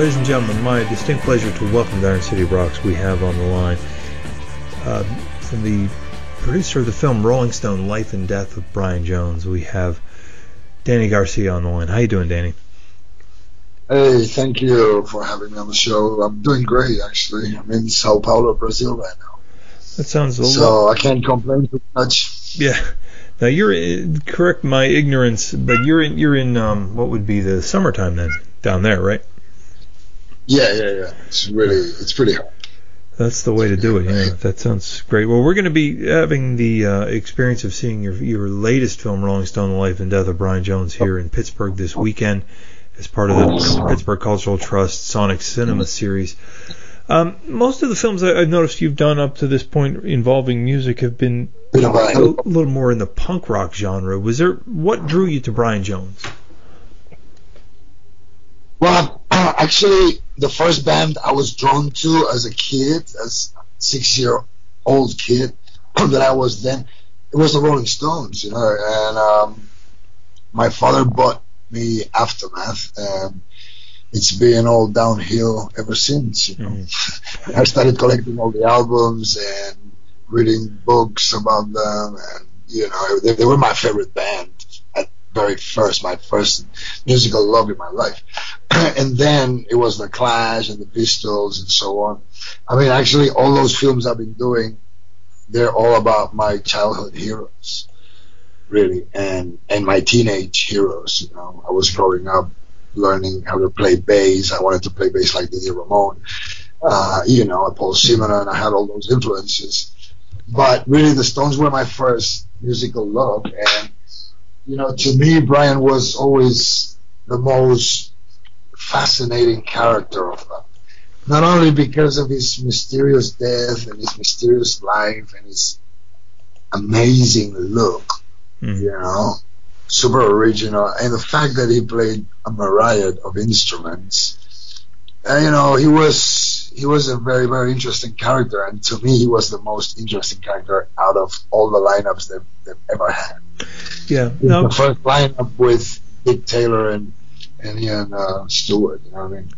Speaker 4: Ladies and gentlemen, my distinct pleasure to welcome to Iron City Rocks. We have on the line uh, from the producer of the film Rolling Stone: Life and Death of Brian Jones. We have Danny Garcia on the line. How you doing, Danny?
Speaker 7: Hey, thank you for having me on the show. I'm doing great, actually. I'm in Sao Paulo, Brazil right now.
Speaker 4: That sounds a lot.
Speaker 7: So I can't complain too much.
Speaker 4: Yeah. Now you're correct my ignorance, but you're in you're in um, what would be the summertime then down there, right?
Speaker 7: Yeah, yeah, yeah. It's really, it's pretty hot.
Speaker 4: That's the way to do it. Yeah, that sounds great. Well, we're going to be having the uh, experience of seeing your your latest film, Rolling Stone: The Life and Death of Brian Jones, here in Pittsburgh this weekend as part of the Pittsburgh Cultural Trust Sonic Cinema series. Um, most of the films I've noticed you've done up to this point involving music have been
Speaker 7: Bit of
Speaker 4: a
Speaker 7: a-
Speaker 4: little more in the punk rock genre. Was there what drew you to Brian Jones?
Speaker 7: Well, actually, the first band I was drawn to as a kid, as six year old kid that I was then, it was the Rolling Stones, you know. And um, my father bought me Aftermath, and it's been all downhill ever since. You know, I started collecting all the albums and reading books about them, and you know, they, they were my favorite band very first, my first musical love in my life. and then it was the Clash and the Pistols and so on. I mean, actually, all those films I've been doing, they're all about my childhood heroes, really, and and my teenage heroes. You know, I was growing up learning how to play bass. I wanted to play bass like Dee Dee Ramone. Uh, you know, Paul Simonon. I had all those influences. But really, the Stones were my first musical love, and you know, to me, Brian was always the most fascinating character of them. Not only because of his mysterious death and his mysterious life and his amazing look,
Speaker 4: Mm.
Speaker 7: you know, super original, and the fact that he played a myriad of instruments. And, you know, he was he was a very very interesting character, and to me, he was the most interesting character out of all the lineups they've, they've ever had.
Speaker 4: Yeah. No.
Speaker 7: The first lineup with Dick Taylor and and Ian uh, Stewart. You know what I mean?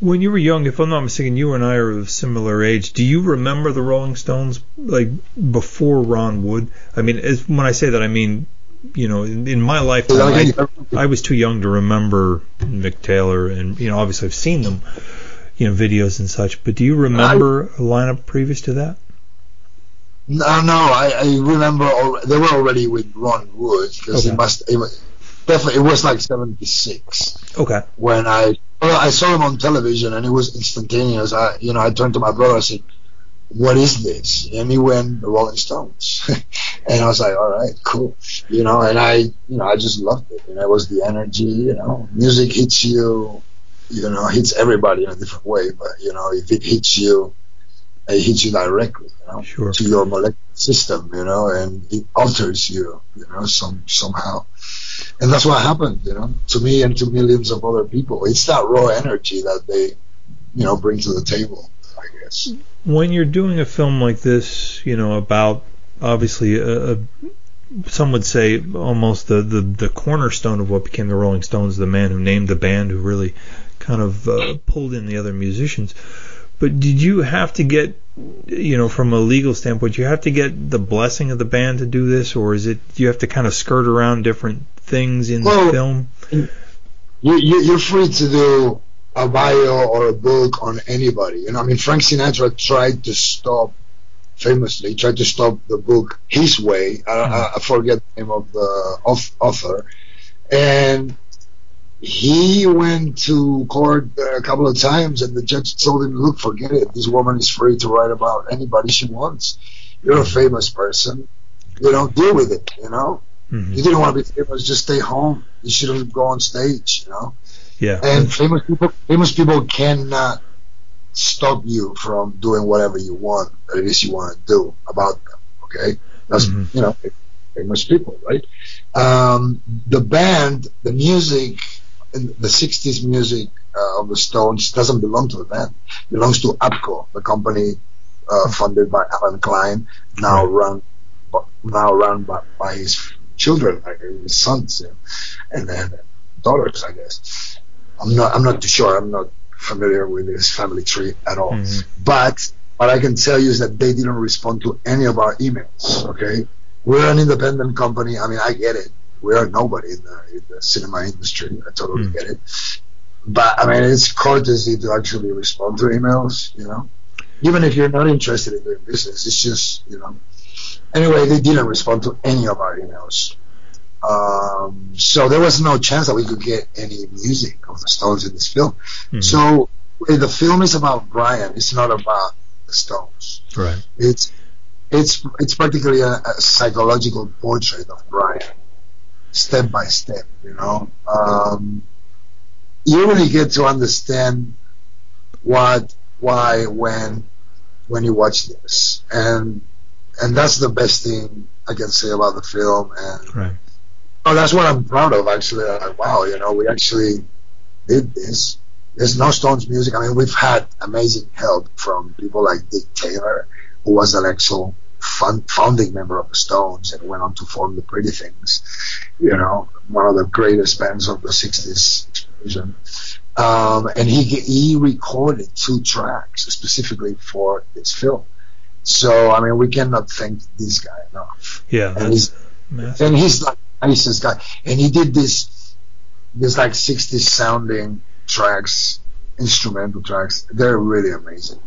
Speaker 4: When you were young, if I'm not mistaken, you and I are of similar age. Do you remember the Rolling Stones like before Ron Wood? I mean, as, when I say that, I mean, you know, in, in my lifetime, I, I was too young to remember Mick Taylor, and you know, obviously I've seen them, you know, videos and such. But do you remember a lineup previous to that?
Speaker 7: No, no, I, I remember al- they were already with Ron Wood because
Speaker 4: Okay.
Speaker 7: it must it was, definitely it was like '76
Speaker 4: Okay.
Speaker 7: when I well, I saw him on television and it was instantaneous. I you know I turned to my brother I said, "What is this?" And he went the Rolling Stones, and I was like, "All right, cool," you know. And I you know I just loved it. And it was the energy, you know. Music hits you, you know, hits everybody in a different way, but you know if it hits you, it hits you directly, you know
Speaker 4: Sure.
Speaker 7: to your molecular system, you know, and it alters you, you know, some somehow. And that's what happened, you know, to me and to millions of other people. It's that raw energy that they, you know, bring to the table, I guess.
Speaker 4: When you're doing a film like this, you know, about obviously a, a some would say almost the, the the cornerstone of what became the Rolling Stones, the man who named the band, who really kind of uh, pulled in the other musicians. But did you have to get, you know, from a legal standpoint, you have to get the blessing of the band to do this, or is it you have to kind of skirt around different things in the film?
Speaker 7: You, you, you're free to do a bio or a book on anybody. You know, I mean, Frank Sinatra tried to stop, famously, tried to stop the book his way. I, I, I forget the name of the author. And he went to court a couple of times, and the judge told him, "Look, forget it. This woman is free to write about anybody she wants. You're a famous person. You don't deal with it. You know,
Speaker 4: Mhm.
Speaker 7: you didn't want to be famous. Just stay home. You shouldn't go on stage. You know,
Speaker 4: Yeah.
Speaker 7: and famous people, famous people cannot stop you from doing whatever you want, that it is you want to do about them. Okay, that's
Speaker 4: Mhm.
Speaker 7: you know, famous people, right? Um, the band, the music, the '60s music uh, of the Stones doesn't belong to the band. It belongs to ABKCO, the company uh, funded by Allen Klein, now run, now run by, by his children, like his sons, you know, and then daughters, I guess. I'm not. I'm not too sure. I'm not familiar with his family tree at all.
Speaker 4: Mhm.
Speaker 7: But what I can tell you is that they didn't respond to any of our emails. Okay, we're an independent company. I mean, I get it. We are nobody in the, in the cinema industry. I totally
Speaker 4: Mm.
Speaker 7: get it. But I mean, it's courtesy to actually respond to emails. You know, even if you're not interested in doing business, it's just you know. Anyway, they didn't respond to any of our emails. Um, so there was no chance that we could get any music of the Stones in this film.
Speaker 4: Mhm.
Speaker 7: So the film is about Brian. It's not about the Stones.
Speaker 4: right.
Speaker 7: It's it's it's practically a, a psychological portrait of Brian, step by step. You know, um, you really get to understand what, why, when, when you watch this, and and that's the best thing I can say about the film. And
Speaker 4: Right.
Speaker 7: Oh, that's what I'm proud of, actually. Like, wow, you know, we actually did this. There's no Stones music. I mean, we've had amazing help from people like Dick Taylor, who was an actual fun, founding member of the Stones and went on to form the Pretty Things, you know, one of the greatest bands of the 60s explosion. Um, and he, he recorded two tracks specifically for this film. So, I mean, we cannot thank this guy enough
Speaker 4: Yeah,
Speaker 7: and he's
Speaker 4: massive.
Speaker 7: and he's like nicest guy. And he did this this like 60s sounding tracks, instrumental tracks. They're really amazing,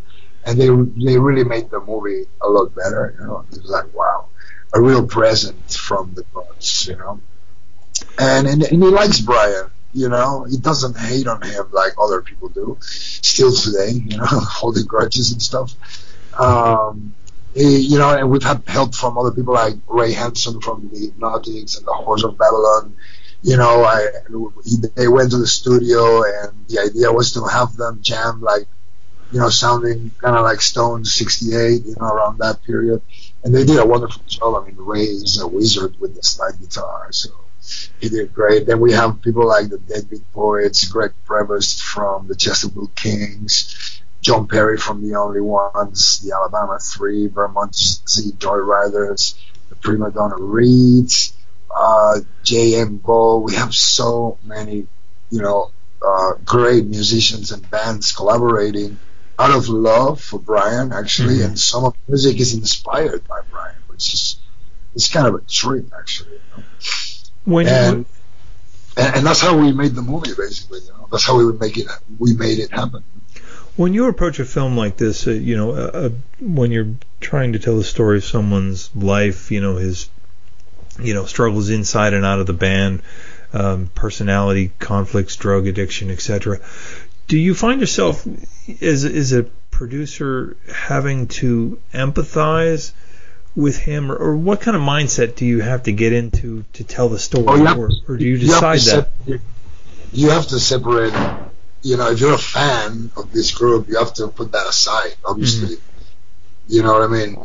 Speaker 7: and they they really made the movie a lot better. You know, it was like wow, a real present from the gods. You know, and and, and he likes Brian. You know, he doesn't hate on him like other people do, still today. You know, holding grudges and stuff. Um, he, you know, and we've had help from other people like Ray Hansen from the Hypnotics and the Horse of Babylon. You know, I he, they went to the studio, and the idea was to have them jam like, you know, sounding kind of like Stones '68, you know, around that period. And they did a wonderful job. I mean, Ray is a wizard with the slide guitar, so he did great. Then we have people like the Deadbeat Poets, Greg Prevost from the Chesterfield Kings, John Perry from the Only Ones, the Alabama Three, Vermont Z Joyriders, the Prima Donna Reeds, uh, J.M. Gold. We have so many, you know, uh, great musicians and bands collaborating out of love for Brian, actually,
Speaker 4: Mhm.
Speaker 7: and some of the music is inspired by Brian, which is it's kind of a treat, actually. You know?
Speaker 4: When
Speaker 7: and, and and that's how we made the movie, basically. You know, that's how we would make it. We made it happen.
Speaker 4: when you approach a film like this, uh, you know, uh, uh, when you're trying to tell the story of someone's life, you know, his, you know, struggles inside and out of the band, um, personality conflicts, drug addiction, etc. Do you find yourself as as a producer having to empathize with him, or, or what kind of mindset do you have to get into to tell the story,
Speaker 7: Oh, you have-
Speaker 4: or, or do you
Speaker 7: You
Speaker 4: decide
Speaker 7: to
Speaker 4: that?
Speaker 7: you have to separate. You know, if you're a fan of this group, you have to put that aside. Obviously,
Speaker 4: Mm-hmm.
Speaker 7: you know what I mean.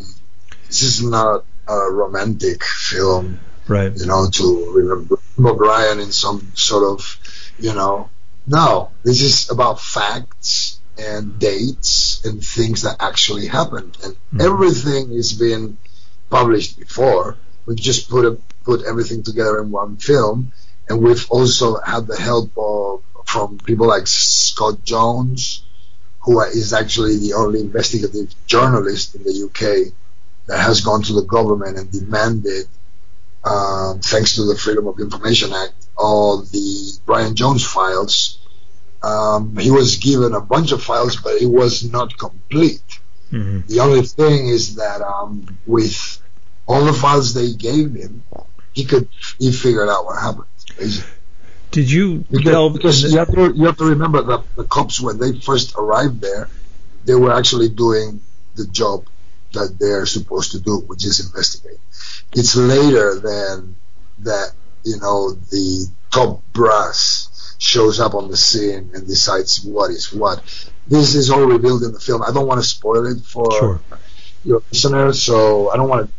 Speaker 7: This is not a romantic film.
Speaker 4: Right.
Speaker 7: you know, to remember remember Brian in some sort of, you know, no, this is about facts and dates and things that actually happened, and
Speaker 4: Mhm.
Speaker 7: everything has been published before. We just put a, put everything together in one film, and we've also had the help of from people like Scott Jones, who is actually the only investigative journalist in the UK that has gone to the government and demanded um, thanks to the Freedom of Information Act, all the Brian Jones files. Um, he was given a bunch of files, but it was not complete.
Speaker 4: hmm
Speaker 7: The only thing is that um, with all the files they gave him, he could he figured out what happened. Basically.
Speaker 4: Did you
Speaker 7: Because, because you have to you have to remember that the cops when they first arrived there, they were actually doing the job that they're supposed to do, which is investigate. It's later than that you know the top brass shows up on the scene and decides what is what. This is all revealed in the film. I don't want to spoil it for
Speaker 4: Sure.
Speaker 7: your listeners, so I don't want to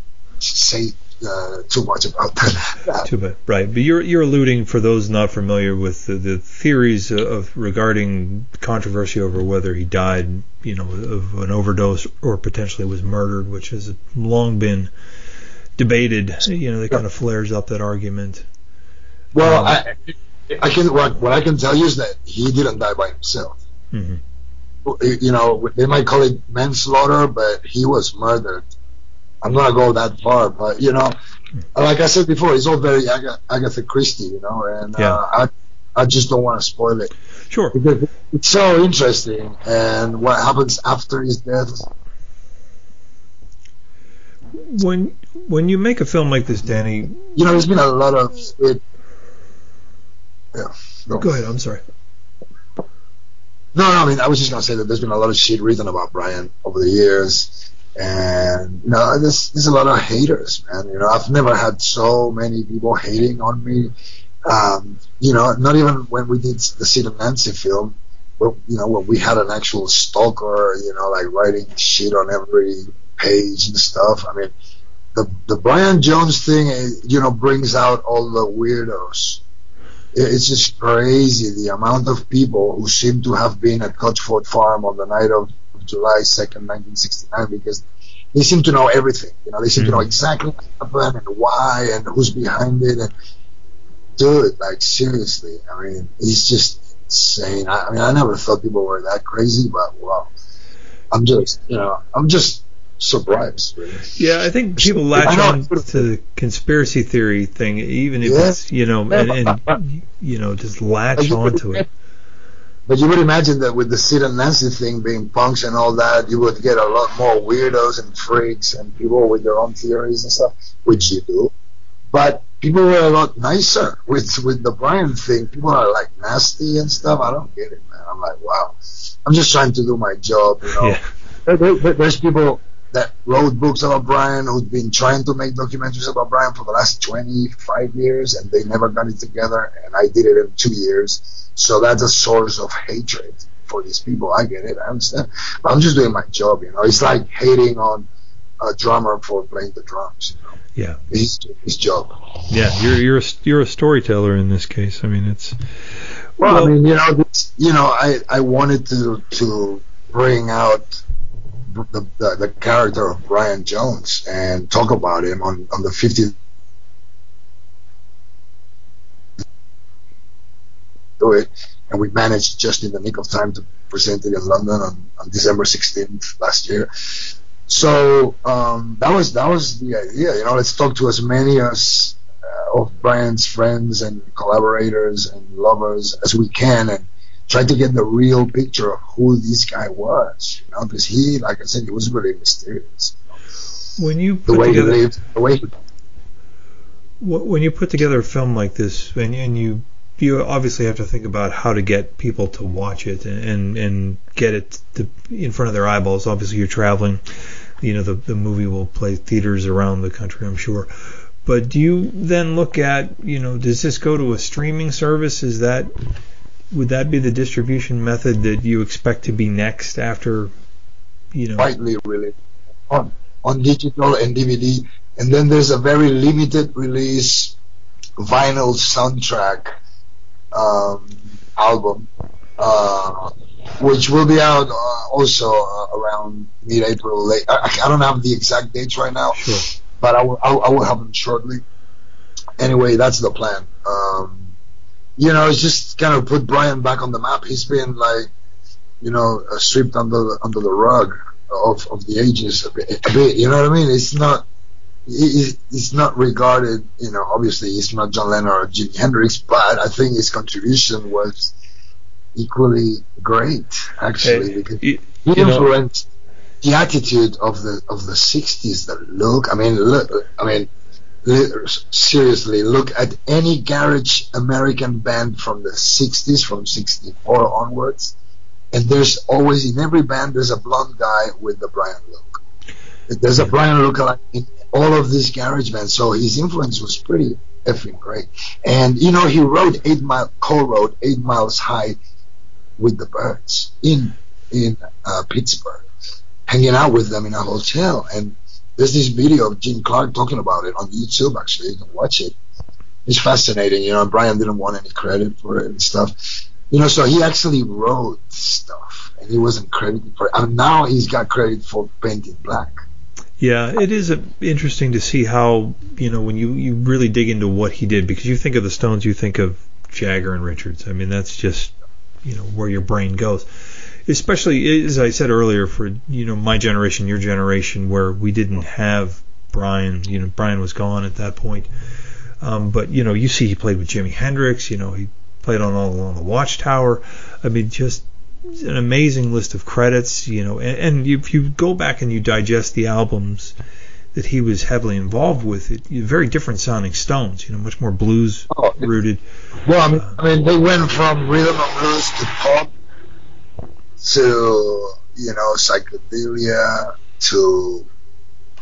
Speaker 7: say uh, too much about that.
Speaker 4: Too bad. Right, but you're you're alluding for those not familiar with the, the theories of regarding controversy over whether he died, you know, of an overdose or potentially was murdered, which has long been debated. You know, that kind of flares up that argument.
Speaker 7: Well,
Speaker 4: Um,
Speaker 7: I, I can what, what I can tell you is that he didn't die by himself.
Speaker 4: hmm
Speaker 7: You know, they might call it manslaughter, but he was murdered. I'm not gonna go that far, but you know, like I said before, it's all very Aga- Agatha Christie, you know, and
Speaker 4: Yeah.
Speaker 7: uh, I I just don't want to spoil it
Speaker 4: Sure.
Speaker 7: because it's so interesting, and what happens after his death.
Speaker 4: When when you make a film like this, Danny,
Speaker 7: You know, there's been a lot of it. Yeah. No.
Speaker 4: go ahead. I'm sorry.
Speaker 7: No, no, I mean, I was just gonna say that there's been a lot of shit written about Brian over the years, and you know, there's there's a lot of haters, man. You know, I've never had so many people hating on me. Um, you know, not even when we did the Sid and Nancy film, where, you know, when we had an actual stalker, you know, like writing shit on every page and stuff. I mean, the the Brian Jones thing, eh, you know, brings out all the weirdos it's just crazy the amount of people who seem to have been at Cotchford Farm on the night of July 2nd, 1969, because they seem to know everything. You know, they seem to know mm. exactly what happened and why and who's behind it. And dude, like seriously, I mean, it's just insane. I, I mean, I never thought people were that crazy, but wow, I'm just, you know, I'm just Really.
Speaker 4: Yeah, I think people latch on to the conspiracy theory thing, even if
Speaker 7: Yeah.
Speaker 4: it's you know, and, and you know, just latch
Speaker 7: would
Speaker 4: onto it.
Speaker 7: But you would imagine that with the Sid and Nancy thing being punks and all that, you would get a lot more weirdos and freaks and people with their own theories and stuff, which you do. But people were a lot nicer with with the Brian thing. People are like nasty and stuff. I don't get it, man. I'm like, wow. I'm just trying to do my job, you know.
Speaker 4: Yeah.
Speaker 7: There- there- there- there's people that wrote books about Brian who've been trying to make documentaries about Brian for the last 25 years and they never got it together and I did it in two years. So that's a source of hatred for these people. I get it. I understand. But I'm just doing my job, you know. It's like hating on a drummer for playing the drums, you know.
Speaker 4: Yeah,
Speaker 7: It's his job.
Speaker 4: yeah. You're you're a, you're a storyteller in this case. I mean, it's
Speaker 7: Well,
Speaker 4: Well-
Speaker 7: I mean, you know, this, you know, I, I wanted to to bring out the, the the character of Brian Jones and talk about him on on the 50th. Do it, and we managed just in the nick of time to present it in London on, on December 16th last year. So um, that was that was the idea. You know, let's talk to as many as uh, of Brian's friends and collaborators and lovers as we can, and try to get the real picture of who this guy was. You know, because he, like I said, he was really mysterious.
Speaker 4: when you
Speaker 7: The
Speaker 4: put
Speaker 7: way he lived, the way he
Speaker 4: wh- when you put together a film like this, and, and you you obviously have to think about how to get people to watch it and and, and get it to, in front of their eyeballs. Obviously, you're traveling. You know, the the movie will play theaters around the country, I'm sure. But do you then look at, you know, does this go to a streaming service? Is that would that be the distribution method that you expect to be next after, you know?
Speaker 7: widely released on on digital and DVD. And then there's a very limited release vinyl soundtrack um, album, uh, which will be out uh, also uh, around mid-April. Late. I, I don't have the exact dates right now,
Speaker 4: Sure.
Speaker 7: but I will, I will I will have them shortly. Anyway, that's the plan. Um, you know, it's just kind of put Brian back on the map. He's been like, you know, uh, stripped under the, under the rug of, of the ages a bit, a bit. You know what I mean? It's not. he- He's not regarded, you know. Obviously, he's not John Lennon or Jimi Hendrix, but I think his contribution was equally great, actually, because he influenced the attitude of the of the '60s. The look, I mean, look, I mean, seriously, look at any garage American band from the '60s, from '64 onwards, and there's always in every band there's a blonde guy with the Brian look. There's a Brian look in all of these garage bands, so his influence was pretty effing great. And you know, he wrote Eight Mile, co-wrote Eight Miles High with the Byrds in in uh, Pittsburgh, hanging out with them in a hotel. And there's this video of Gene Clark talking about it on YouTube. Actually, you can watch it. It's fascinating. You know, Brian didn't want any credit for it and stuff. You know, so he actually wrote stuff, and he wasn't credited for it. And now he's got credit for Paint It Black.
Speaker 4: Yeah, it is uh interesting to see how you know when you you really dig into what he did because you think of the Stones, you think of Jagger and Richards. I mean, that's just you know where your brain goes. Especially as I said earlier, for you know my generation, your generation, where we didn't have Brian. You know, Brian was gone at that point. Um, but you know, you see, he played with Jimi Hendrix. You know, he played on All Along the Watchtower. I mean, just an amazing list of credits. You know, and, and if you go back and you digest the albums that he was heavily involved with, it very different sounding Stones. You know, much more blues
Speaker 7: Oh,
Speaker 4: rooted.
Speaker 7: Well, I mean, I mean, they went from rhythm and blues to pop to you know psychedelia to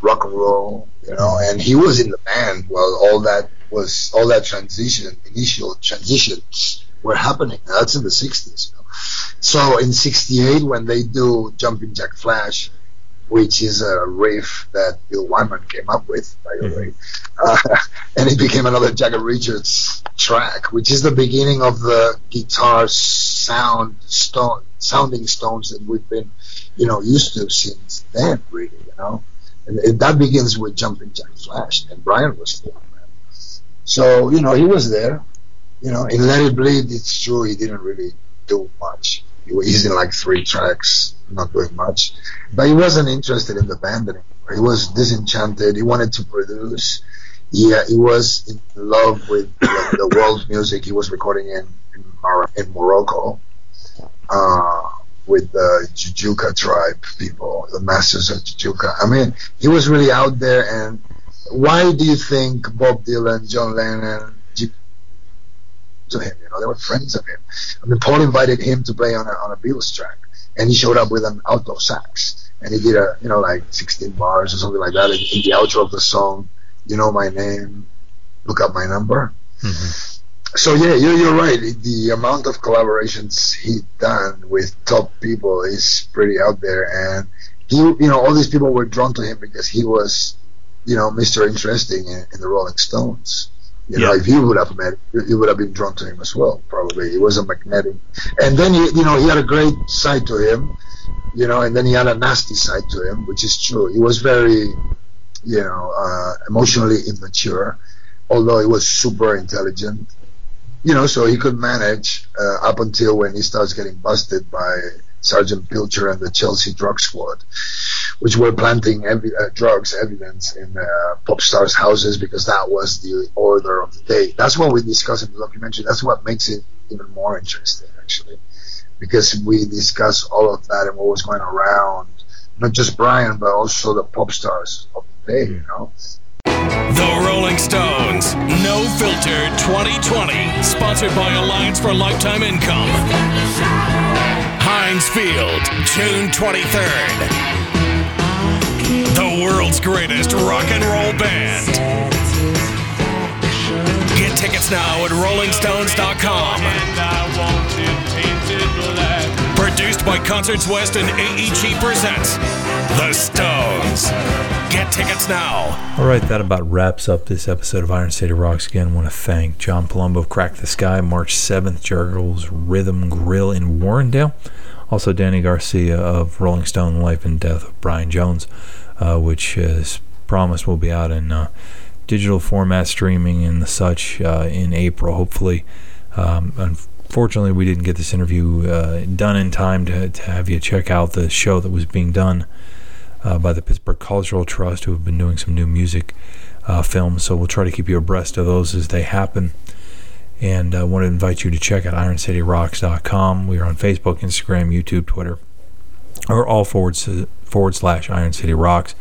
Speaker 7: rock and roll, you know. And he was in the band while all that was all that transition, initial transitions were happening. That's in the '60s. You know? So in '68, when they do Jumping Jack Flash, which is a riff that Bill Wyman came up with, by the way, uh, and it became another Jagger Richards track, which is the beginning of the guitar sound stone, sounding stones that we've been, you know, used to since then, really, you know. And it, that begins with Jumping Jack Flash, and Brian was there. So you know, he was there. You know, in Let It Bleed, it's true he didn't really do much. He was in like three tracks, not doing much. But he wasn't interested in the band anymore. He was disenchanted. He wanted to produce. Yeah, he was in love with the, the world music. He was recording in in, In Morocco uh, with the Joujouka tribe people, the masters of Joujouka. I mean, he was really out there. And why do you think Bob Dylan, John Lennon, to him? You know, they were friends of him. I mean, Paul invited him to play on a on a Beatles track, and he showed up with an alto sax, and he did a you know like 16 bars or something like that in, in the outro of the song. You know my name, look up my number. So yeah, you're, you're right. The amount of collaborations he done with top people is pretty out there, and he, you know, all these people were drawn to him because he was, you know, Mr. Interesting in, in the Rolling Stones. You know,
Speaker 4: Yeah.
Speaker 7: if you would have met, you would have been drawn to him as well. Probably, he was a magnetic, and then he, you know, he had a great side to him, you know, and then he had a nasty side to him, which is true. He was very, you know, uh, emotionally immature, although he was super intelligent you know, so he could manage uh, up until when he starts getting busted by Sergeant Pilcher and the Chelsea drug squad, which were planting evi- uh, drugs evidence in uh, pop stars' houses because that was the order of the day. That's what we discuss in the documentary. That's what makes it even more interesting, actually, because we discuss all of that and what was going around, not just Brian, but also the pop stars of the day, you know.
Speaker 8: The Rolling Stones, No Filter 2020, sponsored by Alliance for Lifetime Income. Heinz Field, June 23rd. The world's greatest rock and roll band. Get tickets now at rollingstones.com. By Concerts West and AEG presents The Stones. Get tickets now.
Speaker 4: All right, that about wraps up this episode of Iron City Rocks. Again, want to thank John Palumbo Crack the Sky, March 7th, Jergel's Rhythm Grill in Warrendale. Also, Danny Garcia of Rolling Stone Life and Death of Brian Jones, uh, which is promised will be out in uh, digital format streaming and the such uh, in April, hopefully. Um, unfortunately, we didn't get this interview uh, done in time to, to have you check out the show that was being done uh, by the Pittsburgh Cultural Trust, who have been doing some new music uh, films. So we'll try to keep you abreast of those as they happen. And I want to invite you to check out IronCityRocks.com. We are on Facebook, Instagram, YouTube, Twitter, or all forward, forward slash Iron City Rocks.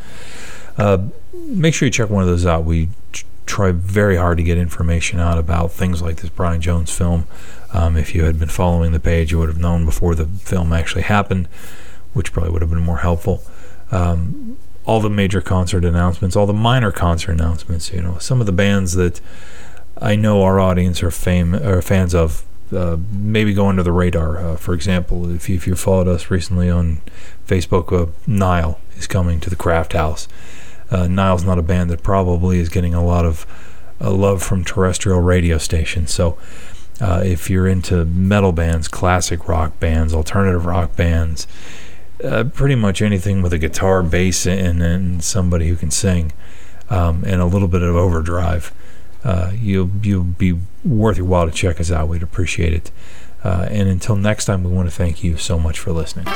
Speaker 4: Uh, make sure you check one of those out. We try very hard to get information out about things like this Brian Jones film. Um, if you had been following the page, you would have known before the film actually happened, which probably would have been more helpful um, all the major concert announcements, all the minor concert announcements. You know, some of the bands that I know our audience are fame are fans of. Uh, maybe go under the radar. Uh, for example, if you, if you followed us recently on Facebook, uh, Nile is coming to the Craft House. Uh, Nile's not a band that probably is getting a lot of uh, love from terrestrial radio stations. So, uh, if you're into metal bands, classic rock bands, alternative rock bands, uh, pretty much anything with a guitar, bass, and, and somebody who can sing, um, and a little bit of overdrive. Uh, you'll you'll be worth your while to check us out. We'd appreciate it. Uh, and until next time, we want to thank you so much for listening.